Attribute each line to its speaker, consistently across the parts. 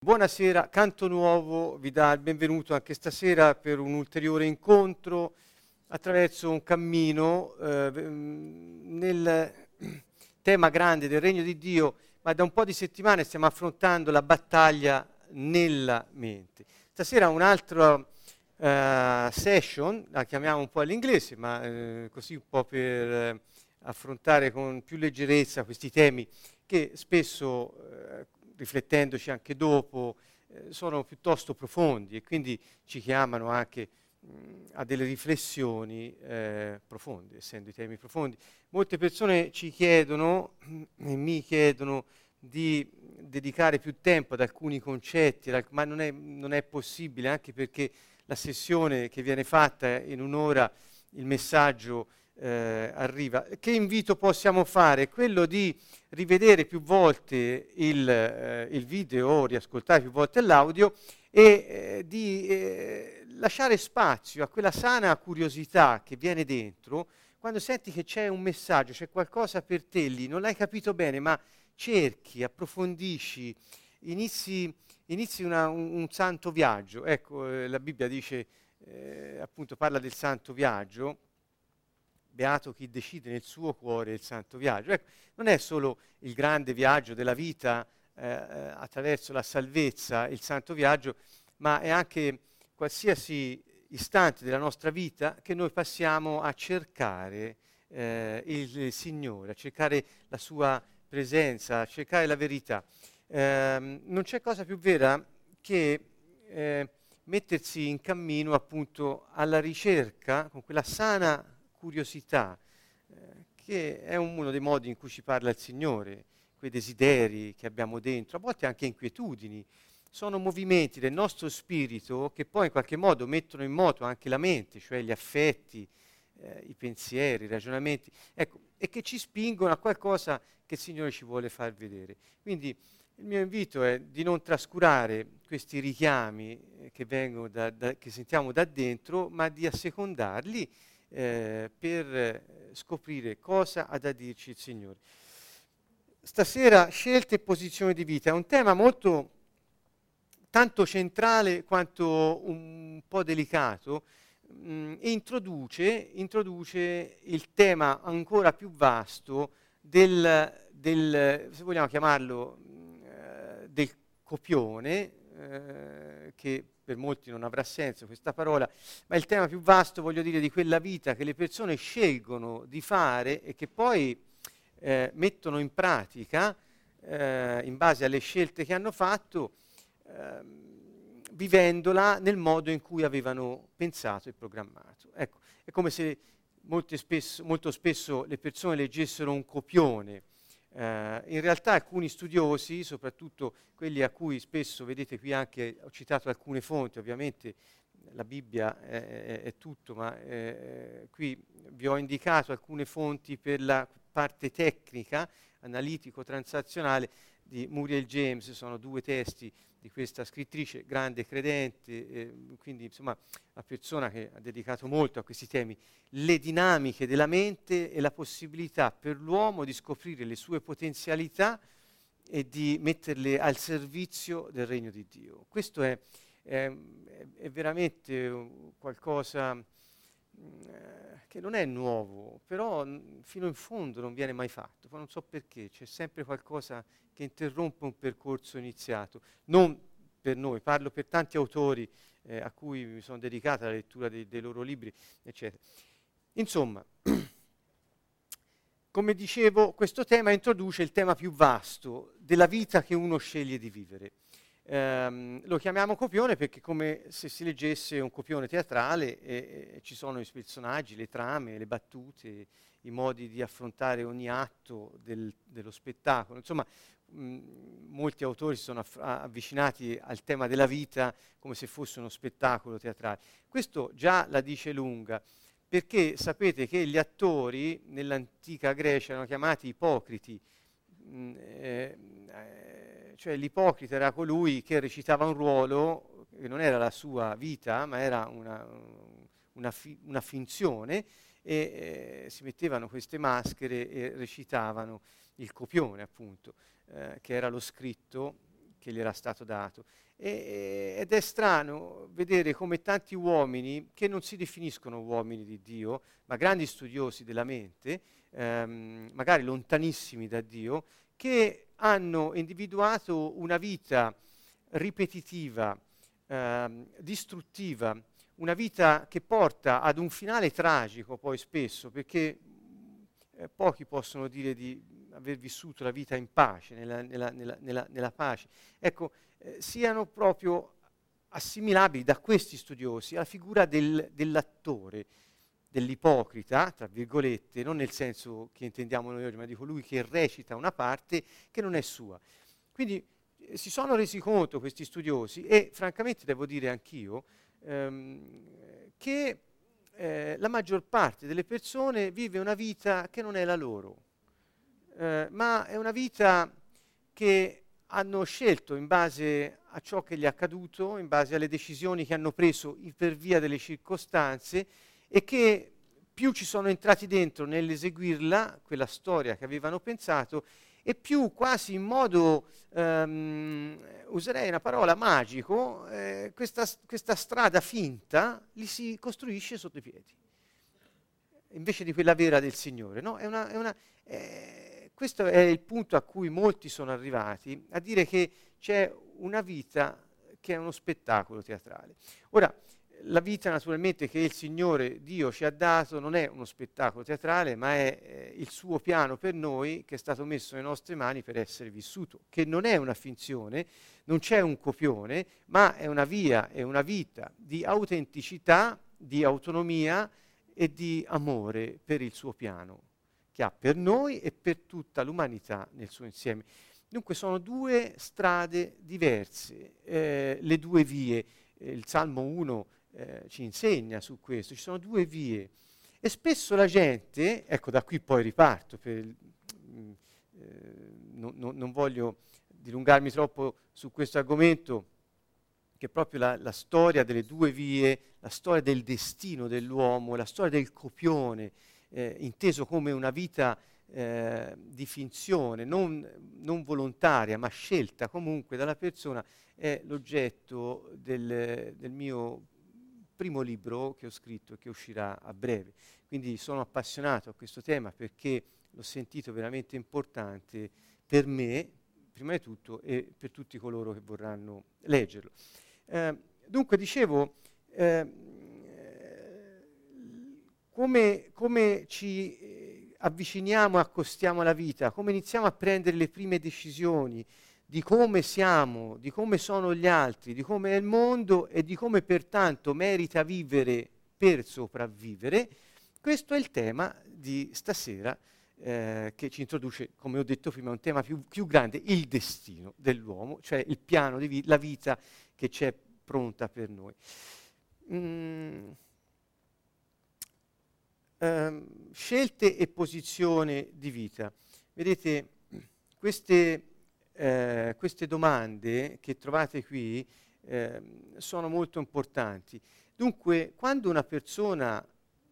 Speaker 1: Buonasera, Canto Nuovo vi dà il benvenuto anche stasera per un ulteriore incontro attraverso un cammino eh, nel tema grande del Regno di Dio, ma da un po' di settimane stiamo affrontando la battaglia nella mente. Stasera un'altra uh, session, la chiamiamo un po' all'inglese, ma eh, così un po' per eh, affrontare con più leggerezza questi temi che spesso eh, riflettendoci anche dopo, eh, sono piuttosto profondi e quindi ci chiamano anche mh, a delle riflessioni eh, profonde, essendo i temi profondi. Molte persone ci chiedono e mi chiedono di dedicare più tempo ad alcuni concetti, ma non è, non è possibile anche perché la sessione che viene fatta in un'ora, il messaggio eh, arriva. Che invito possiamo fare? Quello di rivedere più volte il, eh, il video, riascoltare più volte l'audio e eh, di eh, lasciare spazio a quella sana curiosità che viene dentro quando senti che c'è un messaggio, c'è qualcosa per te lì, non l'hai capito bene, ma cerchi, approfondisci, inizi, inizi una, un, un, santo viaggio. Ecco, eh, la Bibbia dice, eh, appunto, parla del santo viaggio beato chi decide nel suo cuore il santo viaggio. Ecco, non è solo il grande viaggio della vita eh, eh, attraverso la salvezza, il santo viaggio, ma è anche qualsiasi istante della nostra vita che noi passiamo a cercare eh, il Signore, a cercare la sua presenza, a cercare la verità. Eh, non c'è cosa più vera che eh, mettersi in cammino appunto alla ricerca con quella sana curiosità, eh, che è uno dei modi in cui ci parla il Signore, quei desideri che abbiamo dentro, a volte anche inquietudini, sono movimenti del nostro spirito che poi in qualche modo mettono in moto anche la mente, cioè gli affetti, eh, i pensieri, i ragionamenti, ecco, e che ci spingono a qualcosa che il Signore ci vuole far vedere. Quindi il mio invito è di non trascurare questi richiami eh, che, da, da, che sentiamo da dentro, ma di assecondarli eh, per eh, scoprire cosa ha da dirci il Signore. Stasera scelte e posizioni di vita è un tema molto tanto centrale quanto un po' delicato mh, mm, e introduce, introduce, il tema ancora più vasto del, del se vogliamo chiamarlo, mh, eh, del copione, eh, che per molti non avrà senso questa parola, ma il tema più vasto, voglio dire, di quella vita che le persone scelgono di fare e che poi eh, mettono in pratica eh, in base alle scelte che hanno fatto, eh, vivendola nel modo in cui avevano pensato e programmato. Ecco, è come se spesso, molto spesso le persone leggessero un copione Uh, in realtà alcuni studiosi, soprattutto quelli a cui spesso, vedete qui anche, ho citato alcune fonti, ovviamente la Bibbia è, è, è tutto, ma eh, qui vi ho indicato alcune fonti per la parte tecnica, analitico-transazionale di Muriel James, sono due testi di questa scrittrice, grande credente, eh, quindi insomma una persona che ha dedicato molto a questi temi, le dinamiche della mente e la possibilità per l'uomo di scoprire le sue potenzialità e di metterle al servizio del regno di Dio. Questo è, è, è veramente qualcosa mm, che non è nuovo, però fino in fondo non viene mai fatto, non so perché, c'è sempre qualcosa che interrompe un percorso iniziato, non per noi, parlo per tanti autori eh, a cui mi sono dedicata la lettura dei, dei loro libri, eccetera. Insomma, come dicevo, questo tema introduce il tema più vasto della vita che uno sceglie di vivere. Um, lo chiamiamo copione perché come se si leggesse un copione teatrale e, e, ci sono i personaggi, le trame, le battute, i modi di affrontare ogni atto del, dello spettacolo. Insomma, molti autori si sono aff- avvicinati al tema della vita come se fosse uno spettacolo teatrale. Questo già la dice lunga, perché sapete che gli attori nell'antica Grecia erano chiamati ipocriti, mh, eh, cioè l'ipocrita era colui che recitava un ruolo che non era la sua vita, ma era una, una, fi- una finzione, e eh, si mettevano queste maschere e recitavano il copione, appunto eh, che era lo scritto che gli era stato dato. E, ed è strano vedere come tanti uomini, che non si definiscono uomini di Dio, ma grandi studiosi della mente, ehm, magari lontanissimi da Dio, che hanno individuato una vita ripetitiva, ehm, distruttiva, una vita che porta ad un finale tragico poi spesso, perché eh, pochi possono dire di aver vissuto la vita in pace, nella, nella, nella, nella pace. Ecco, eh, siano proprio assimilabili da questi studiosi alla figura del, dell'attore, dell'ipocrita, tra virgolette, non nel senso che intendiamo noi oggi, ma di colui che recita una parte che non è sua. Quindi eh, si sono resi conto questi studiosi e francamente devo dire anch'io ehm, che eh, la maggior parte delle persone vive una vita che non è la loro, eh, ma è una vita che hanno scelto in base a ciò che gli è accaduto, in base alle decisioni che hanno preso per via delle circostanze e che più ci sono entrati dentro nell'eseguirla, quella storia che avevano pensato, e più quasi in modo, um, userei una parola magico, eh, questa, questa, strada finta li si costruisce sotto i piedi, invece di quella vera del Signore. No? È una, è una, eh, questo è il punto a cui molti sono arrivati, a dire che c'è una vita che è uno spettacolo teatrale. Ora, la vita naturalmente che il Signore Dio ci ha dato non è uno spettacolo teatrale, ma è eh, il suo piano per noi che è stato messo nelle nostre mani per essere vissuto, che non è una finzione, non c'è un copione, ma è una via, è una vita di autenticità, di autonomia e di amore per il suo piano che ha per noi e per tutta l'umanità nel suo insieme. Dunque sono due strade diverse, eh, le due vie. Eh, il Salmo 1 eh, ci insegna su questo, ci sono due vie. E spesso la gente, ecco da qui poi riparto, per, mm, eh, no, no, non voglio dilungarmi troppo su questo argomento, che è proprio la, la, storia delle due vie, la storia del destino dell'uomo, la storia del copione, eh, inteso come una vita eh, di finzione, non, non, volontaria, ma scelta comunque dalla persona, è l'oggetto del, del mio primo libro che ho scritto e che uscirà a breve. Quindi sono appassionato a questo tema perché l'ho sentito veramente importante per me, prima di tutto, e per tutti coloro che vorranno leggerlo. Eh, dunque, dicevo, eh, come, come, ci eh, avviciniamo accostiamo alla vita, come iniziamo a prendere le prime decisioni, di come siamo, di come sono gli altri, di come è il mondo e di come pertanto merita vivere per sopravvivere, questo è il tema di stasera eh, che ci introduce, come ho detto prima, un tema più, più grande, il destino dell'uomo, cioè il piano di vita, la vita che c'è pronta per noi. Mm. Um, scelte e posizione di vita. Vedete, queste eh, queste domande che trovate qui eh, sono molto importanti. Dunque, quando una persona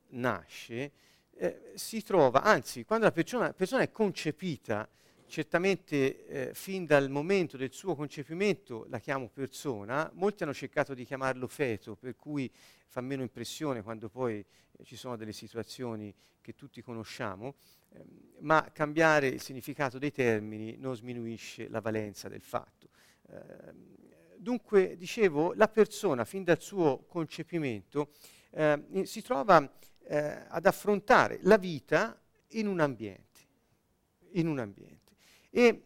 Speaker 1: nasce, eh, si trova, anzi, quando la persona, persona è concepita, certamente eh, fin dal momento del suo concepimento la chiamo persona, molti hanno cercato di chiamarlo feto, per cui fa meno impressione quando poi eh, ci sono delle situazioni che tutti conosciamo, Ehm, ma cambiare il significato dei termini non sminuisce la valenza del fatto. Ehm, dunque, dicevo, la persona fin dal suo concepimento eh, si trova eh, ad affrontare la vita in un ambiente, in un ambiente. E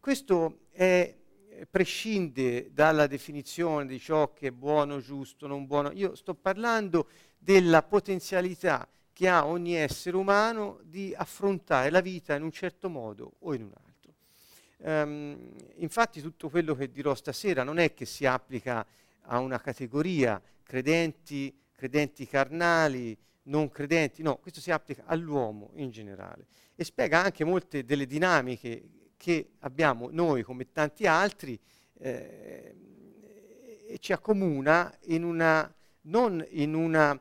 Speaker 1: questo è, prescinde dalla definizione di ciò che è buono, giusto, non buono. Io sto parlando della potenzialità che ha ogni essere umano di affrontare la vita in un certo modo o in un altro. Um, infatti tutto quello che dirò stasera non è che si applica a una categoria credenti, credenti carnali, non credenti, no, questo si applica all'uomo in generale e spiega anche molte delle dinamiche che abbiamo noi come tanti altri eh, e ci accomuna in una, non in una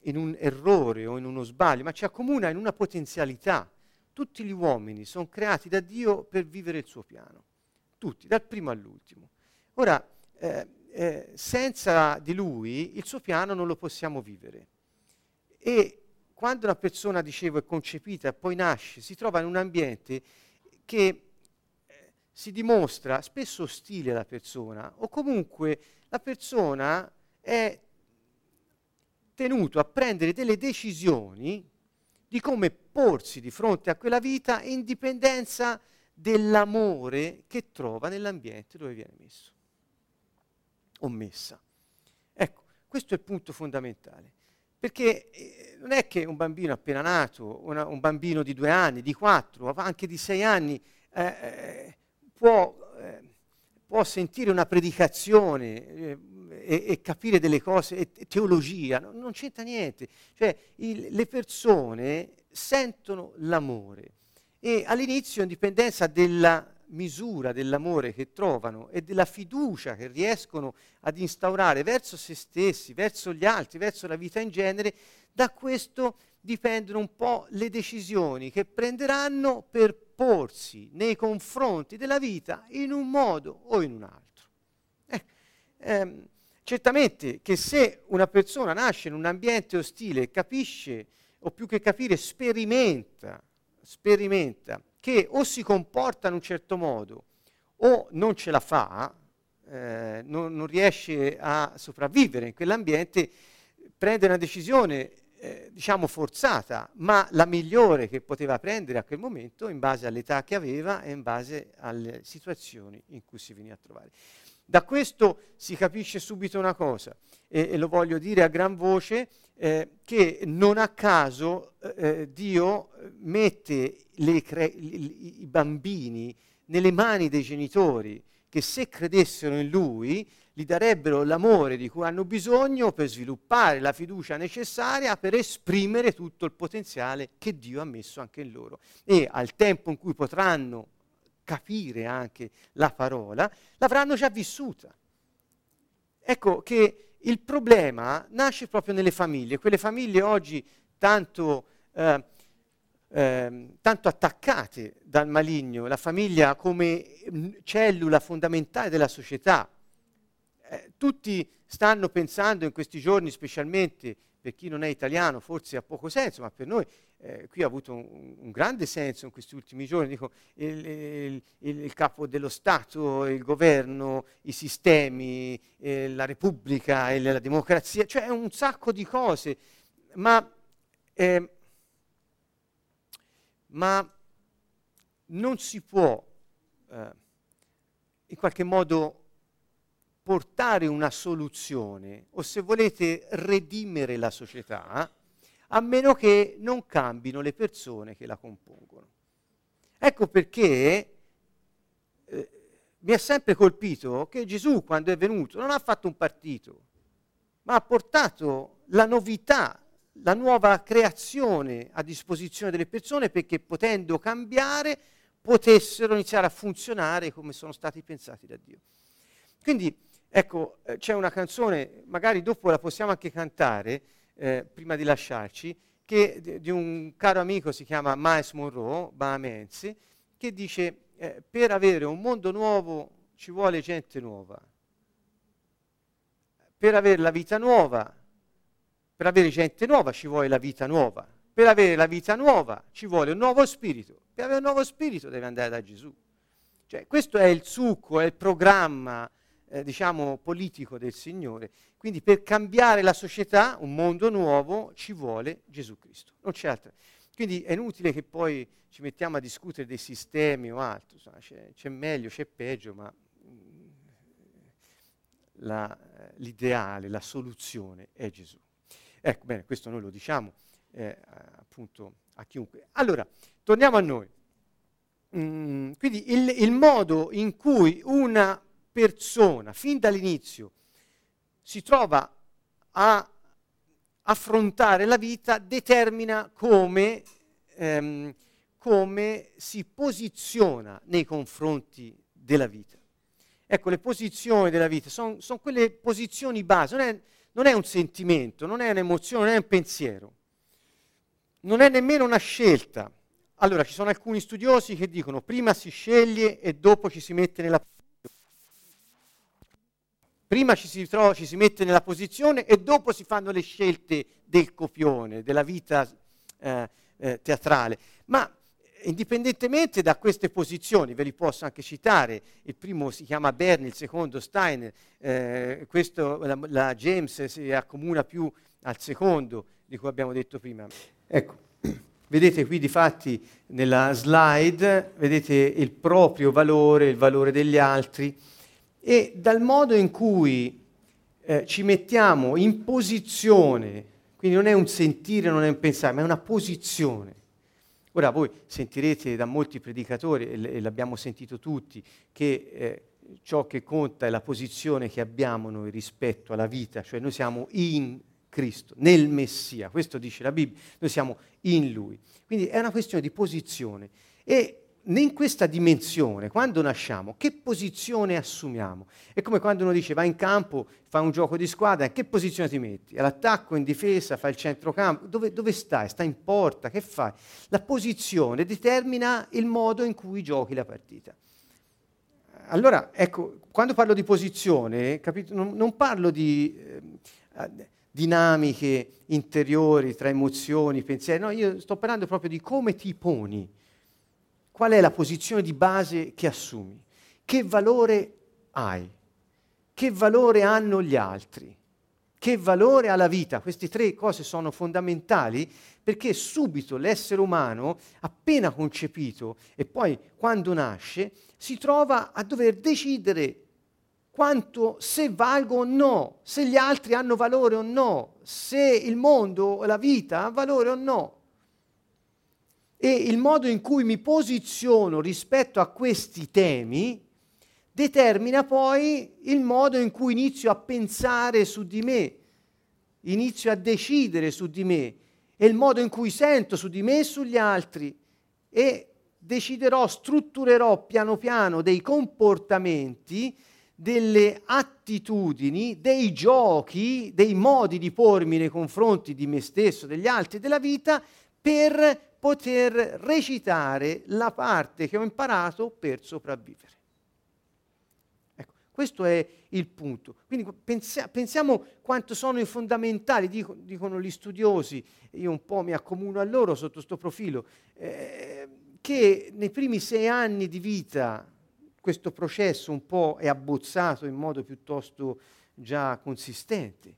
Speaker 1: in un errore o in uno sbaglio, ma ci accomuna in una potenzialità. Tutti gli uomini sono creati da Dio per vivere il suo piano, tutti, dal primo all'ultimo. Ora, eh, eh, senza di lui il suo piano non lo possiamo vivere. E quando una persona, dicevo, è concepita e poi nasce, si trova in un ambiente che si dimostra spesso ostile alla persona o comunque la persona è tenuto a prendere delle decisioni di come porsi di fronte a quella vita in dipendenza dell'amore che trova nell'ambiente dove viene messo o messa. Ecco, questo è il punto fondamentale. Perché eh, non è che un bambino appena nato, una, un bambino di due anni, di quattro, anche di sei anni, eh, eh può, eh, può, sentire una predicazione eh, e, e, capire delle cose, e, teologia, no, non c'entra niente. Cioè, il, le persone sentono l'amore e all'inizio, in dipendenza della misura dell'amore che trovano e della fiducia che riescono ad instaurare verso se stessi, verso gli altri, verso la vita in genere, da questo dipendono un po' le decisioni che prenderanno per porsi nei confronti della vita in un modo o in un altro. Eh, ehm, certamente che se una persona nasce in un ambiente ostile, capisce, o più che capire, sperimenta, sperimenta che o si comporta in un certo modo o non ce la fa, eh, non, non, riesce a sopravvivere in quell'ambiente, prende una decisione, eh, diciamo, forzata, ma la migliore che poteva prendere a quel momento in base all'età che aveva e in base alle situazioni in cui si veniva a trovare. Da questo si capisce subito una cosa, e, e lo voglio dire a gran voce, eh, che non a caso eh, eh Dio mette cre- i bambini nelle mani dei genitori che se credessero in Lui gli darebbero l'amore di cui hanno bisogno per sviluppare la fiducia necessaria per esprimere tutto il potenziale che Dio ha messo anche in loro. E al tempo in cui potranno capire anche la parola, l'avranno già vissuta. Ecco che il problema nasce proprio nelle famiglie, quelle famiglie oggi tanto, eh, eh, tanto attaccate dal maligno, la famiglia come cellula fondamentale della società. Eh, tutti stanno pensando in questi giorni, specialmente per chi non è italiano, forse ha poco senso, ma per noi eh, qui ha avuto un, un, grande senso in questi ultimi giorni, dico, il, il, il, il capo dello Stato, il governo, i sistemi, eh, la Repubblica e la democrazia, cioè un sacco di cose, ma, eh, ma non si può eh, in qualche modo portare una soluzione o se volete redimere la società a meno che non cambino le persone che la compongono. Ecco perché eh, mi ha sempre colpito che Gesù, quando è venuto, non ha fatto un partito, ma ha portato la novità, la nuova creazione a disposizione delle persone perché potendo cambiare potessero iniziare a funzionare come sono stati pensati da Dio. Quindi, ecco, eh, c'è una canzone, magari dopo la possiamo anche cantare, eh, prima di lasciarci, che di, un caro amico si chiama Miles Monroe, bahamense, che dice eh, per avere un mondo nuovo ci vuole gente nuova. Per avere la vita nuova, per avere gente nuova ci vuole la vita nuova. Per avere la vita nuova ci vuole un nuovo spirito. Per avere un nuovo spirito deve andare da Gesù. Cioè, questo è il succo, è il programma eh, diciamo, politico del Signore. Quindi per cambiare la società, un mondo nuovo, ci vuole Gesù Cristo, non c'è altra. Quindi è inutile che poi ci mettiamo a discutere dei sistemi o altro, insomma, c'è, c'è, meglio, c'è peggio, ma mm, la, l'ideale, la soluzione è Gesù. Ecco, bene, questo noi lo diciamo eh, appunto a chiunque. Allora, torniamo a noi. Mm, quindi il, il modo in cui una persona fin dall'inizio si trova a affrontare la vita determina come, ehm, come si posiziona nei confronti della vita. Ecco, le posizioni della vita sono son quelle posizioni base, non è, non è un sentimento, non è un'emozione, non è un pensiero, non è nemmeno una scelta. Allora, ci sono alcuni studiosi che dicono prima si sceglie e dopo ci si mette nella Prima ci si, trova, ci si mette nella posizione e dopo si fanno le scelte del copione, della vita eh, eh, teatrale. Ma indipendentemente da queste posizioni, ve li posso anche citare, il primo si chiama Berni, il secondo Steiner, eh, questo, la, la, James si accomuna più al secondo di cui abbiamo detto prima. Ecco, vedete qui di fatti nella slide, vedete il proprio valore, il valore degli altri e dal modo in cui eh, ci mettiamo in posizione, quindi non è un sentire, non è un pensare, ma è una posizione Ora voi sentirete da molti predicatori, e l'abbiamo sentito tutti, che eh, ciò che conta è la posizione che abbiamo noi rispetto alla vita, cioè noi siamo in Cristo, nel Messia, questo dice la Bibbia, noi siamo in Lui. Quindi è una questione di posizione. E in questa dimensione, quando nasciamo, che posizione assumiamo? È come quando uno dice va in campo, fa un gioco di squadra, in che posizione ti metti? All'attacco, in difesa, fa il centrocampo? Dove, dove stai? Stai in porta? Che fai? La posizione determina il modo in cui giochi la partita. Allora, ecco, quando parlo di posizione, capito, non, non, parlo di eh, dinamiche interiori tra emozioni, pensieri, no, io sto parlando proprio di come ti poni Qual è la posizione di base che assumi? Che valore hai? Che valore hanno gli altri? Che valore ha la vita? Queste tre cose sono fondamentali perché subito l'essere umano, appena concepito e poi quando nasce, si trova a dover decidere quanto se valgo o no, se gli altri hanno valore o no, se il mondo, la vita ha valore o no e il modo in cui mi posiziono rispetto a questi temi determina poi il modo in cui inizio a pensare su di me, inizio a decidere su di me e il modo in cui sento su di me e sugli altri. E deciderò, strutturerò piano piano dei comportamenti, delle attitudini, dei giochi, dei modi di pormi nei confronti di me stesso, degli altri, della vita per poter recitare la parte che ho imparato per sopravvivere. Ecco, questo è il punto. Quindi pensia, pensiamo quanto sono fondamentali, dico, dicono gli studiosi, io un po' mi accomuno a loro sotto questo profilo, eh, che nei primi sei anni di vita questo processo un po' è abbozzato in modo piuttosto già consistente.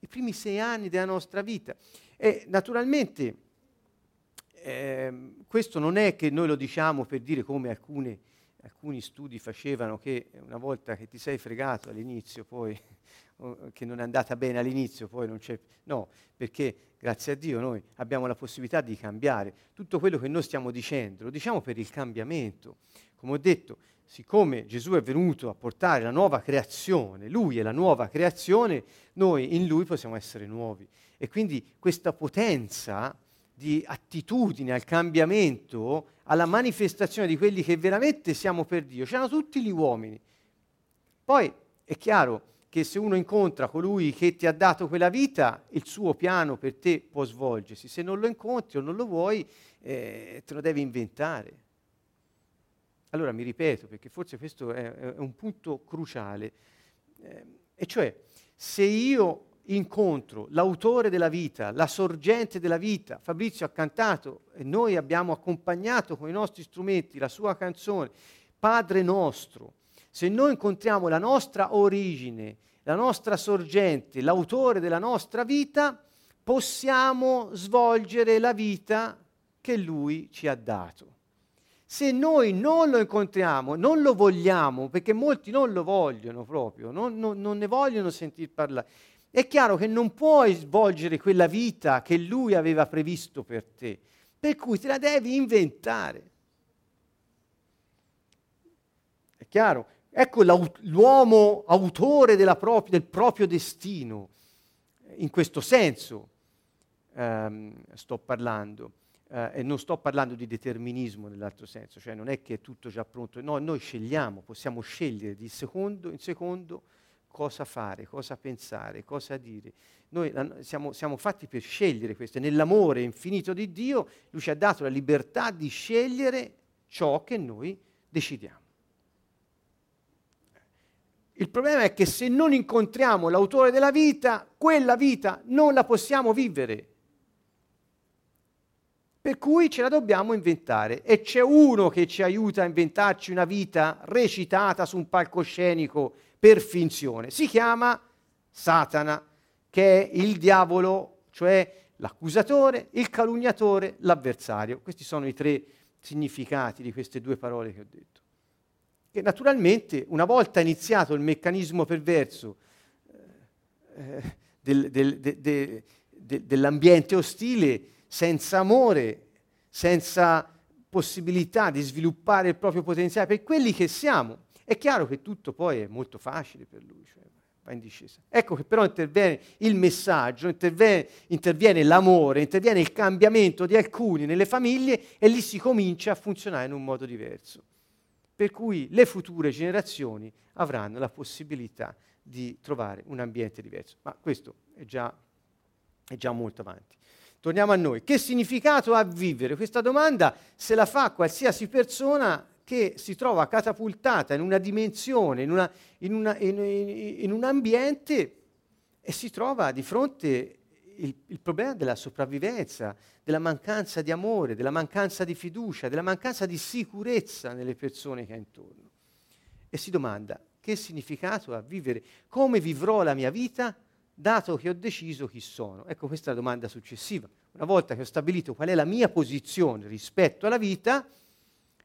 Speaker 1: I primi sei anni della nostra vita. E naturalmente eh, questo non è che noi lo diciamo per dire come alcune, alcuni studi facevano che una volta che ti sei fregato all'inizio, poi che non è andata bene all'inizio, poi non c'è... No, perché grazie a Dio noi abbiamo la possibilità di cambiare. Tutto quello che noi stiamo dicendo lo diciamo per il cambiamento. Come ho detto, siccome Gesù è venuto a portare la nuova creazione, Lui è la nuova creazione, noi in Lui possiamo essere nuovi. E quindi questa potenza di attitudine al cambiamento, alla manifestazione di quelli che veramente siamo per Dio. C'erano tutti gli uomini. Poi è chiaro che se uno incontra colui che ti ha dato quella vita, il suo piano per te può svolgersi. Se non lo incontri o non lo vuoi, eh, te lo devi inventare. Allora mi ripeto, perché forse questo è, è un punto cruciale, eh, e cioè se io incontro l'autore della vita, la sorgente della vita. Fabrizio ha cantato e noi abbiamo accompagnato con i nostri strumenti la sua canzone, Padre nostro. Se noi incontriamo la nostra origine, la nostra sorgente, l'autore della nostra vita, possiamo svolgere la vita che lui ci ha dato. Se noi non lo incontriamo, non lo vogliamo, perché molti non lo vogliono proprio, non, non, non ne vogliono sentir parlare, è chiaro che non puoi svolgere quella vita che lui aveva previsto per te, per cui te la devi inventare. È chiaro? Ecco l'uomo autore propria, del proprio destino, in questo senso ehm, sto parlando. Eh, e non sto parlando di determinismo nell'altro senso, cioè non è che è tutto già pronto, no, noi scegliamo, possiamo scegliere di secondo in secondo cosa fare, cosa pensare, cosa dire. Noi siamo, siamo, fatti per scegliere questo. Nell'amore infinito di Dio, Lui ci ha dato la libertà di scegliere ciò che noi decidiamo. Il problema è che se non incontriamo l'autore della vita, quella vita non la possiamo vivere. Per cui ce la dobbiamo inventare e c'è uno che ci aiuta a inventarci una vita recitata su un palcoscenico per finzione. Si chiama Satana, che è il diavolo, cioè l'accusatore, il calunniatore, l'avversario. Questi sono i tre significati di queste due parole che ho detto. E naturalmente, una volta iniziato il meccanismo perverso eh, del, del, de, de, de, dell'ambiente ostile, senza amore, senza possibilità di sviluppare il proprio potenziale per quelli che siamo, è chiaro che tutto poi è molto facile per lui. Cioè va in discesa. Ecco che però interviene il messaggio, interviene, interviene, l'amore, interviene il cambiamento di alcuni nelle famiglie e lì si comincia a funzionare in un modo diverso. Per cui le future generazioni avranno la possibilità di trovare un ambiente diverso. Ma questo è già, è già molto avanti. Torniamo a noi. Che significato ha vivere? Questa domanda se la fa qualsiasi persona che si trova catapultata in una dimensione, in, una, in, una, in, in un ambiente e si trova di fronte il, il, problema della sopravvivenza, della mancanza di amore, della mancanza di fiducia, della mancanza di sicurezza nelle persone che ha intorno. E si domanda che significato ha vivere, come vivrò la mia vita dato che ho deciso chi sono. Ecco questa è la domanda successiva. Una volta che ho stabilito qual è la mia posizione rispetto alla vita,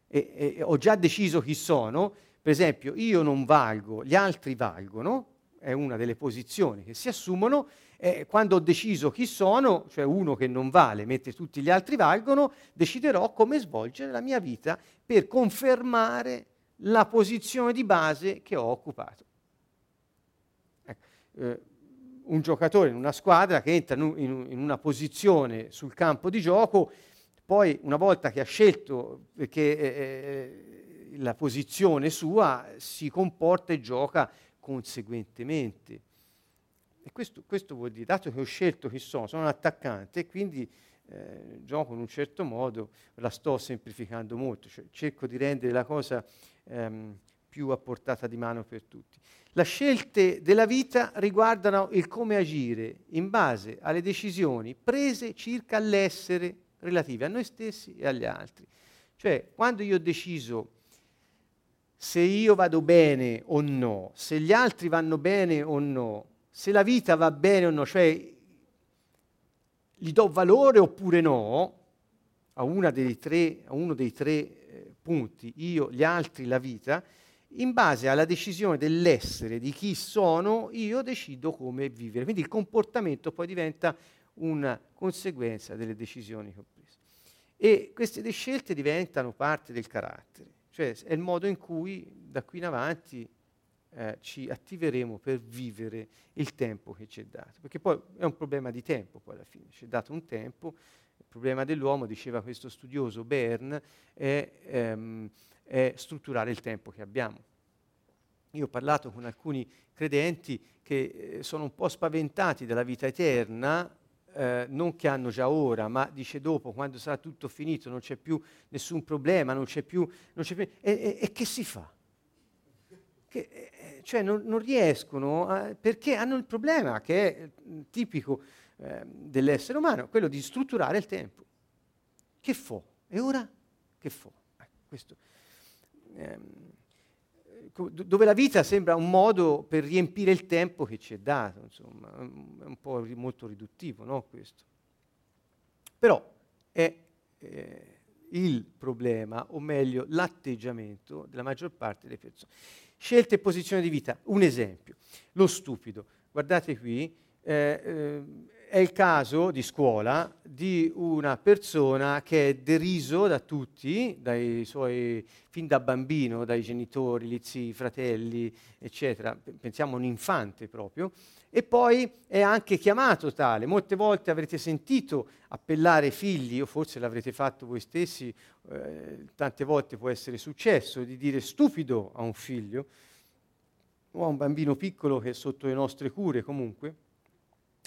Speaker 1: e, e, ho già deciso chi sono, per esempio io non valgo, gli altri valgono, è una delle posizioni che si assumono, e quando ho deciso chi sono, cioè uno che non vale mentre tutti gli altri valgono, deciderò come svolgere la mia vita per confermare la posizione di base che ho occupato. Ecco, eh, un giocatore in una squadra che entra in, in, in una posizione sul campo di gioco poi una volta che ha scelto che, eh, eh, la posizione sua, si comporta e gioca conseguentemente. E questo, questo, vuol dire, dato che ho scelto chi sono, sono un attaccante e quindi eh, gioco in un certo modo, la sto semplificando molto, cioè cerco di rendere la cosa ehm, più a portata di mano per tutti. Le scelte della vita riguardano il come agire in base alle decisioni prese circa l'essere relative a noi stessi e agli altri. Cioè, quando io ho deciso se io vado bene o no, se gli altri vanno bene o no, se la vita va bene o no, cioè gli do valore oppure no, a, tre, a uno dei tre eh, punti, io, gli altri, la vita, in base alla decisione dell'essere, di chi sono, io decido come vivere. Quindi il comportamento poi diventa una conseguenza delle decisioni che ho preso. E queste scelte diventano parte del carattere, cioè è il modo in cui da qui in avanti eh, ci attiveremo per vivere il tempo che ci è dato, perché poi è un problema di tempo poi alla fine, ci è dato un tempo, il problema dell'uomo, diceva questo studioso Bern, è, ehm, è strutturare il tempo che abbiamo. Io ho parlato con alcuni credenti che eh, sono un po' spaventati dalla vita eterna eh, non che hanno già ora, ma dice dopo, quando sarà tutto finito, non c'è più nessun problema, non c'è più... Non c'è più e, e, e, che si fa? Che, eh, cioè non, non riescono, a, perché hanno il problema che è mm, tipico eh, dell'essere umano, quello di strutturare il tempo. Che fo? E ora? Che fo? Ecco, questo. Ehm, dove la vita sembra un modo per riempire il tempo che ci è dato, insomma, è un po' molto riduttivo, no, questo. Però è eh, il problema, o meglio l'atteggiamento della maggior parte delle persone. Scelte e posizioni di vita, un esempio, lo stupido. Guardate qui, eh, eh, è il caso di scuola di una persona che è deriso da tutti, dai suoi, fin da bambino, dai genitori, gli zii, i fratelli, eccetera, pensiamo a un infante proprio, e poi è anche chiamato tale. Molte volte avrete sentito appellare figli, o forse l'avrete fatto voi stessi, eh, tante volte può essere successo, di dire stupido a un figlio, o a un bambino piccolo che è sotto le nostre cure comunque.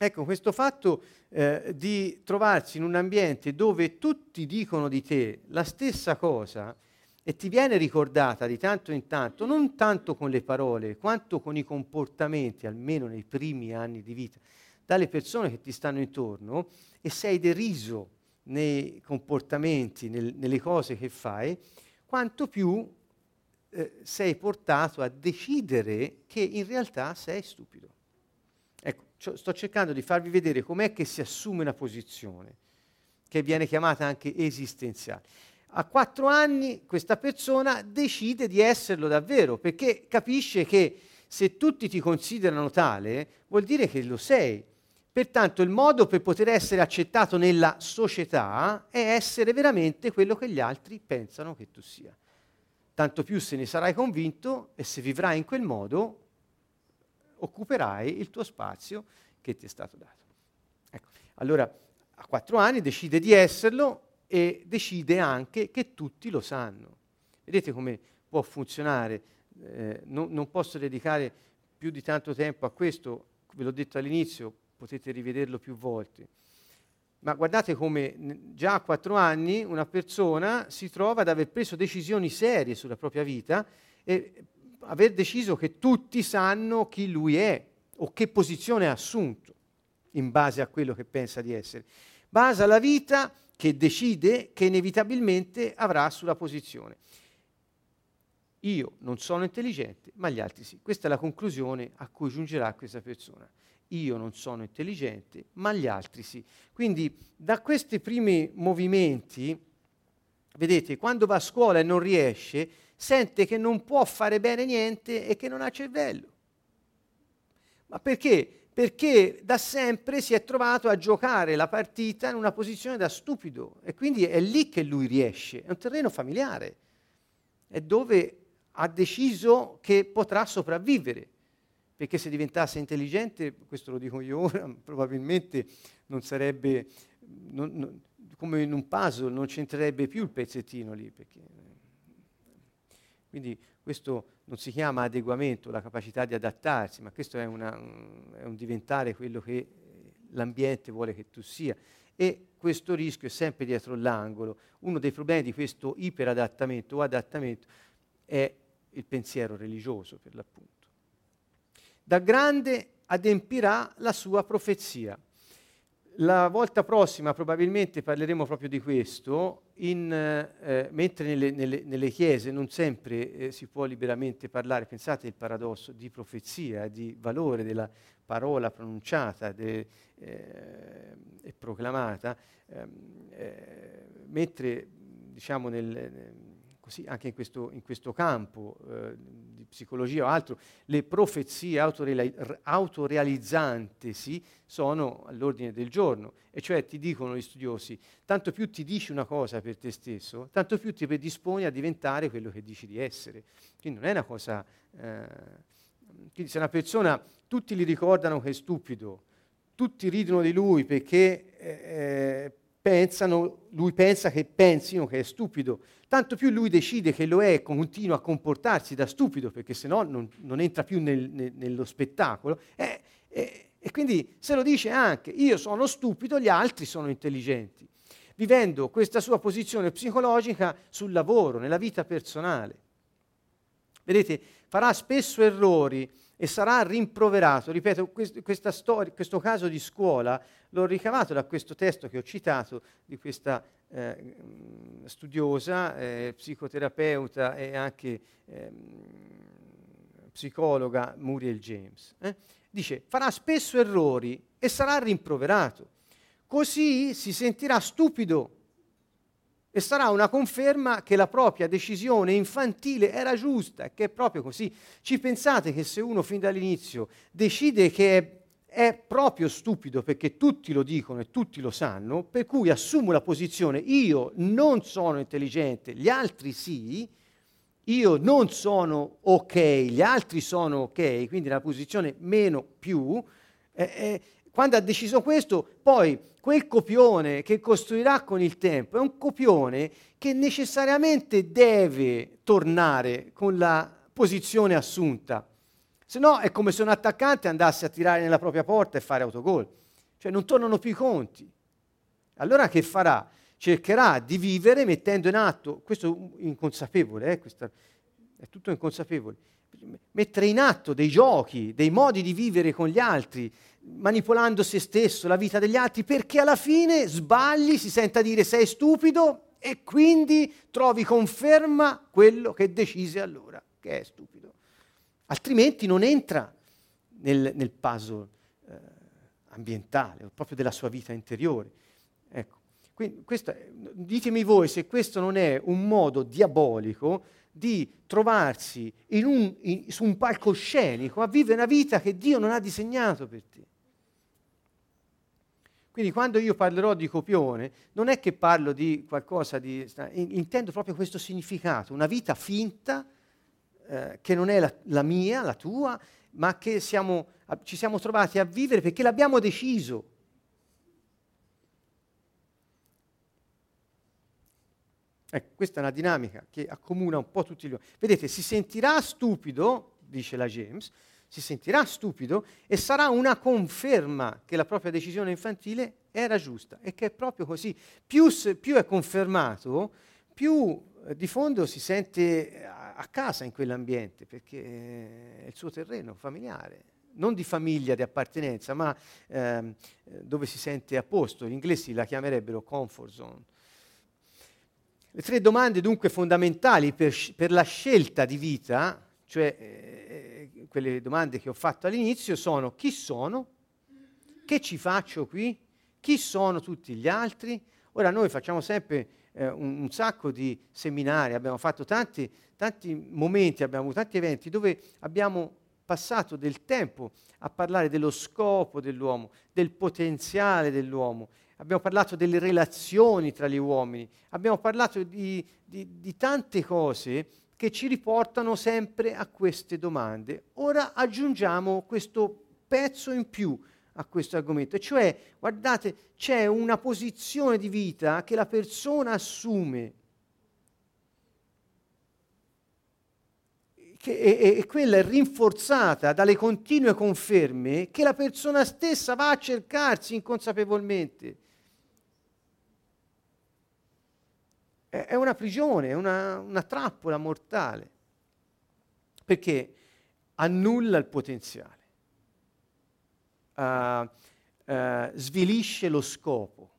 Speaker 1: Ecco, questo fatto eh, di trovarsi in un ambiente dove tutti dicono di te la stessa cosa e ti viene ricordata di tanto in tanto, non tanto con le parole, quanto con i comportamenti, almeno nei primi anni di vita, dalle persone che ti stanno intorno e sei deriso nei comportamenti, nel, nelle cose che fai, quanto più eh, sei portato a decidere che in realtà sei stupido. Ecco, sto cercando di farvi vedere com'è che si assume una posizione, che viene chiamata anche esistenziale. A quattro anni questa persona decide di esserlo davvero, perché capisce che se tutti ti considerano tale, vuol dire che lo sei. Pertanto il modo per poter essere accettato nella società è essere veramente quello che gli altri pensano che tu sia. Tanto più se ne sarai convinto e se vivrai in quel modo, occuperai il tuo spazio che ti è stato dato. Ecco. Allora, a quattro anni decide di esserlo e decide anche che tutti lo sanno. Vedete come può funzionare? Eh, non, non posso dedicare più di tanto tempo a questo, ve l'ho detto all'inizio, potete rivederlo più volte. Ma guardate come già a quattro anni una persona si trova ad aver preso decisioni serie sulla propria vita e aver deciso che tutti sanno chi lui è o che posizione ha assunto in base a quello che pensa di essere. Basa la vita che decide che inevitabilmente avrà sulla posizione. Io non sono intelligente, ma gli altri sì. Questa è la conclusione a cui giungerà questa persona. Io non sono intelligente, ma gli altri sì. Quindi da questi primi movimenti, vedete, quando va a scuola e non riesce, sente che non può fare bene niente e che non ha cervello. Ma perché? perché da sempre si è trovato a giocare la partita in una posizione da stupido e quindi è lì che lui riesce, è un terreno familiare, è dove ha deciso che potrà sopravvivere, perché se diventasse intelligente, questo lo dico io ora, probabilmente non sarebbe non, non, come in un puzzle, non c'entrerebbe più il pezzettino lì, perché, quindi questo non si chiama adeguamento, la capacità di adattarsi, ma questo è, una, è un diventare quello che l'ambiente vuole che tu sia. E questo rischio è sempre dietro l'angolo. Uno dei problemi di questo iperadattamento o adattamento è il pensiero religioso, per l'appunto. Da grande adempirà la sua profezia. La volta prossima probabilmente parleremo proprio di questo, in, eh, mentre nelle, nelle, nelle, chiese non sempre eh, si può liberamente parlare, pensate al paradosso di profezia, di valore della parola pronunciata de, eh, e proclamata, ehm, eh, mentre diciamo nel, così anche in questo, in questo campo eh, di psicologia o altro, le profezie autoreali- autorealizzantesi sono all'ordine del giorno, e cioè ti dicono gli studiosi, tanto più ti dici una cosa per te stesso, tanto più ti predisponi a diventare quello che dici di essere. Quindi non è una cosa... Eh, quindi se una persona, tutti gli ricordano che è stupido, tutti ridono di lui perché eh, pensano, lui pensa che pensino che è stupido, tanto più lui decide che lo è e continua a comportarsi da stupido perché se no non, non entra più nel, nel, nello spettacolo. E, e, e quindi se lo dice anche, io sono stupido, gli altri sono intelligenti, vivendo questa sua posizione psicologica sul lavoro, nella vita personale. Vedete, farà spesso errori e sarà rimproverato. Ripeto, quest, storia, questo caso di scuola l'ho ricavato da questo testo che ho citato di questa eh, studiosa, eh, psicoterapeuta e anche eh, psicologa Muriel James. Eh. Dice, farà spesso errori e sarà rimproverato. Così si sentirà stupido e sarà una conferma che la propria decisione infantile era giusta e che è proprio così. Ci pensate che se uno fin dall'inizio decide che è, è proprio stupido perché tutti lo dicono e tutti lo sanno, per cui assumo la posizione io non sono intelligente, gli altri sì, io non sono ok, gli altri sono ok, quindi la posizione meno più, eh, eh, quando ha deciso questo, poi quel copione che costruirà con il tempo è un copione che necessariamente deve tornare con la posizione assunta. Se no è come se un attaccante andasse a tirare nella propria porta e fare autogol. Cioè non tornano più i conti. Allora che farà? cercherà di vivere mettendo in atto, questo inconsapevole, eh, questo è tutto inconsapevole, mettere in atto dei giochi, dei modi di vivere con gli altri, manipolando se stesso, la vita degli altri, perché alla fine sbagli, si senta dire sei stupido e quindi trovi conferma quello che decise allora, che è stupido. Altrimenti non entra nel, nel puzzle eh, ambientale, proprio della sua vita interiore. Ecco. Quindi, questo, ditemi voi se questo non è un modo diabolico di trovarsi in un, in, su un palcoscenico a vivere una vita che Dio non ha disegnato per te. Quindi quando io parlerò di copione, non è che parlo di qualcosa di... intendo proprio questo significato, una vita finta, eh, che non è la, la, mia, la tua, ma che siamo, ci siamo trovati a vivere perché l'abbiamo deciso. Ecco, questa è una dinamica che accomuna un po' tutti gli uomini. Vedete, si sentirà stupido, dice la James, si sentirà stupido e sarà una conferma che la propria decisione infantile era giusta e che è proprio così. Più, più è confermato, più eh, di fondo si sente a, a casa in quell'ambiente perché è il suo terreno familiare non di famiglia, di appartenenza, ma ehm, dove si sente a posto. Gli inglesi la chiamerebbero comfort zone. Le tre domande dunque fondamentali per, per la scelta di vita, cioè eh, quelle domande che ho fatto all'inizio sono chi sono, che ci faccio qui, chi sono tutti gli altri. Ora noi facciamo sempre eh, un, un, sacco di seminari, abbiamo fatto tanti, tanti momenti, abbiamo avuto tanti eventi dove abbiamo passato del tempo a parlare dello scopo dell'uomo, del potenziale dell'uomo, abbiamo parlato delle relazioni tra gli uomini, abbiamo parlato di, di, di tante cose che ci riportano sempre a queste domande. Ora aggiungiamo questo pezzo in più a questo argomento, cioè, guardate, c'è una posizione di vita che la persona assume, che, e, e quella è rinforzata dalle continue conferme che la persona stessa va a cercarsi inconsapevolmente. È una prigione, è una, una trappola mortale, perché annulla il potenziale, uh, uh, svilisce lo scopo,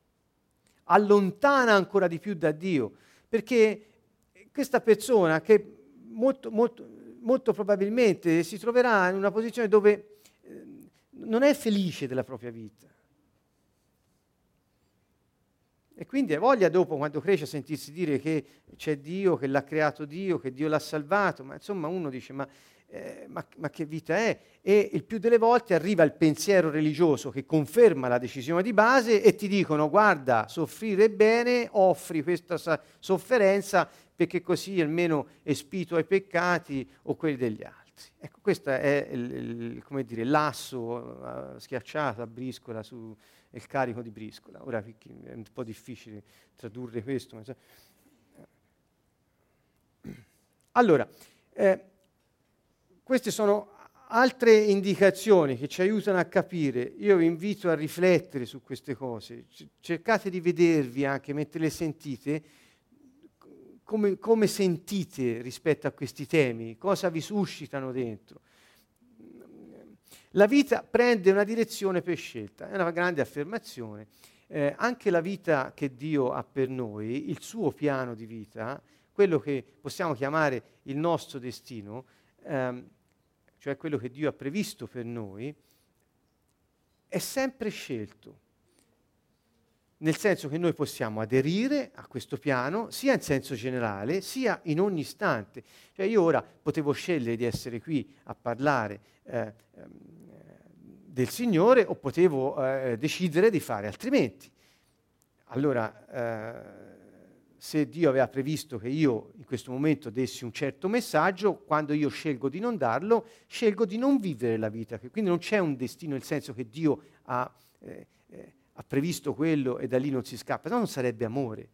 Speaker 1: allontana ancora di più da Dio, perché questa persona che molto, molto, molto probabilmente si troverà in una posizione dove eh, non è felice della propria vita, e quindi ha voglia dopo, quando cresce, sentirsi dire che c'è Dio, che l'ha creato Dio, che Dio l'ha salvato, ma insomma uno dice ma, eh, ma, ma che vita è? E il più delle volte arriva il pensiero religioso che conferma la decisione di base e ti dicono guarda, soffrire bene, offri questa sofferenza perché così almeno espito ai peccati o quelli degli altri. Ecco, questo è il, il, come dire, l'asso uh, schiacciato a briscola su, il carico di briscola. Ora è un po' difficile tradurre questo. Ma... Allora, eh, queste sono altre indicazioni che ci aiutano a capire. Io vi invito a riflettere su queste cose. Cercate di vedervi anche mentre le sentite. Come, come sentite rispetto a questi temi? Cosa vi suscitano dentro? La vita prende una direzione per scelta, è una grande affermazione. Eh, anche la vita che Dio ha per noi, il suo piano di vita, quello che possiamo chiamare il nostro destino, ehm, cioè quello che Dio ha previsto per noi, è sempre scelto. Nel senso che noi possiamo aderire a questo piano sia in senso generale sia in ogni istante. Cioè io ora potevo scegliere di essere qui a parlare eh, ehm, del Signore o potevo eh, decidere di fare altrimenti. Allora, eh, se Dio aveva previsto che io in questo momento dessi un certo messaggio, quando io scelgo di non darlo, scelgo di non vivere la vita. Quindi non c'è un destino, nel senso che Dio ha, eh, eh, ha previsto quello e da lì non si scappa, no, non sarebbe amore.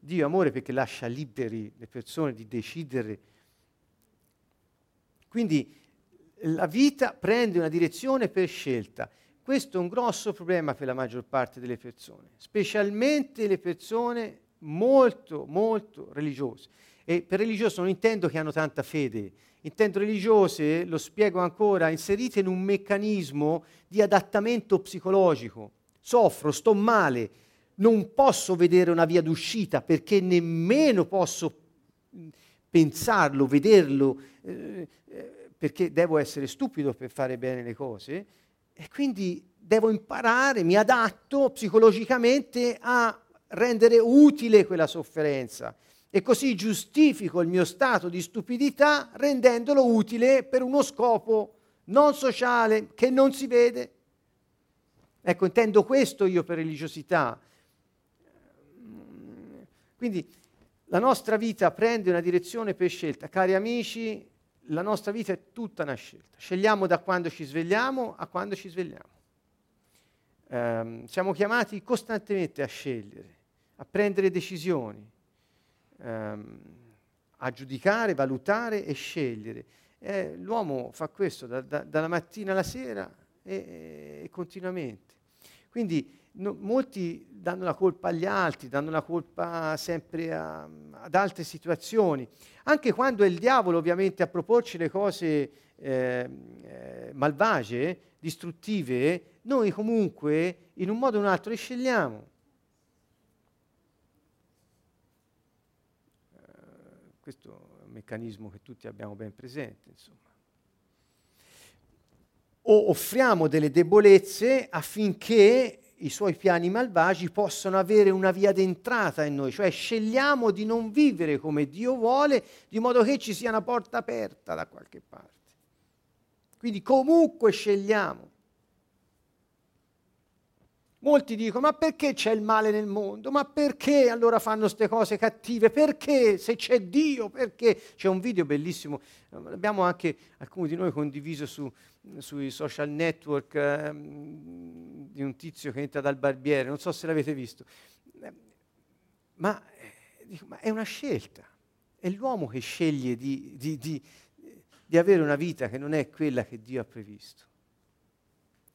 Speaker 1: Dio è amore perché lascia liberi le persone di decidere. Quindi la vita prende una direzione per scelta. questo è un grosso problema per la maggior parte delle persone, specialmente le persone molto, molto religiose. E per religioso non intendo che hanno tanta fede, intendo religiose, lo spiego ancora, inserite in un meccanismo di adattamento psicologico. Soffro, sto male, non posso vedere una via d'uscita perché nemmeno posso pensarlo, vederlo, eh, eh, perché devo essere stupido per fare bene le cose e quindi devo imparare, mi adatto psicologicamente a rendere utile quella sofferenza e così giustifico il mio stato di stupidità rendendolo utile per uno scopo non sociale che non si vede. Ecco, intendo questo io per religiosità. Quindi la nostra vita prende una direzione per scelta. Cari amici, la nostra vita è tutta una scelta. Scegliamo da quando ci svegliamo a quando ci svegliamo. Um, siamo chiamati costantemente a scegliere, a prendere decisioni, um, a giudicare, valutare e scegliere. Eh, l'uomo fa questo da, da, dalla mattina alla sera e, e continuamente. Quindi no, molti danno la colpa agli altri, danno la colpa sempre a, ad altre situazioni, anche quando è il diavolo ovviamente a proporci le cose eh, eh, malvagie, distruttive, noi comunque in un modo o un altro le scegliamo. Uh, questo è un meccanismo che tutti abbiamo ben presente, insomma o offriamo delle debolezze affinché i suoi piani malvagi possano avere una via d'entrata in noi, cioè scegliamo di non vivere come Dio vuole, di modo che ci sia una porta aperta da qualche parte. Quindi comunque scegliamo. Molti dicono, ma perché c'è il male nel mondo? Ma perché allora fanno queste cose cattive? Perché? Se c'è Dio, perché? C'è un video bellissimo, abbiamo anche alcuni di noi condiviso su, sui social network eh, di un tizio che entra dal barbiere, non so se l'avete visto, eh, ma, eh, ma, è una scelta, è l'uomo che sceglie di, di, di, di avere una vita che non è quella che Dio ha previsto.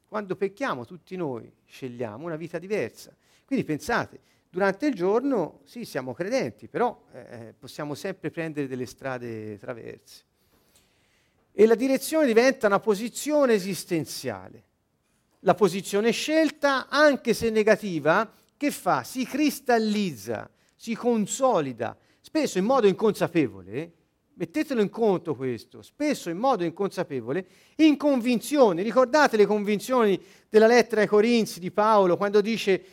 Speaker 1: Quando pecchiamo tutti noi scegliamo una vita diversa. Quindi pensate, durante il giorno sì, siamo credenti, però eh, possiamo sempre prendere delle strade traverse e la direzione diventa una posizione esistenziale. La posizione scelta, anche se negativa, che fa? Si cristallizza, si consolida, spesso in modo inconsapevole, mettetelo in conto questo, spesso in modo inconsapevole, in convinzioni. Ricordate le convinzioni della lettera ai Corinzi di Paolo quando dice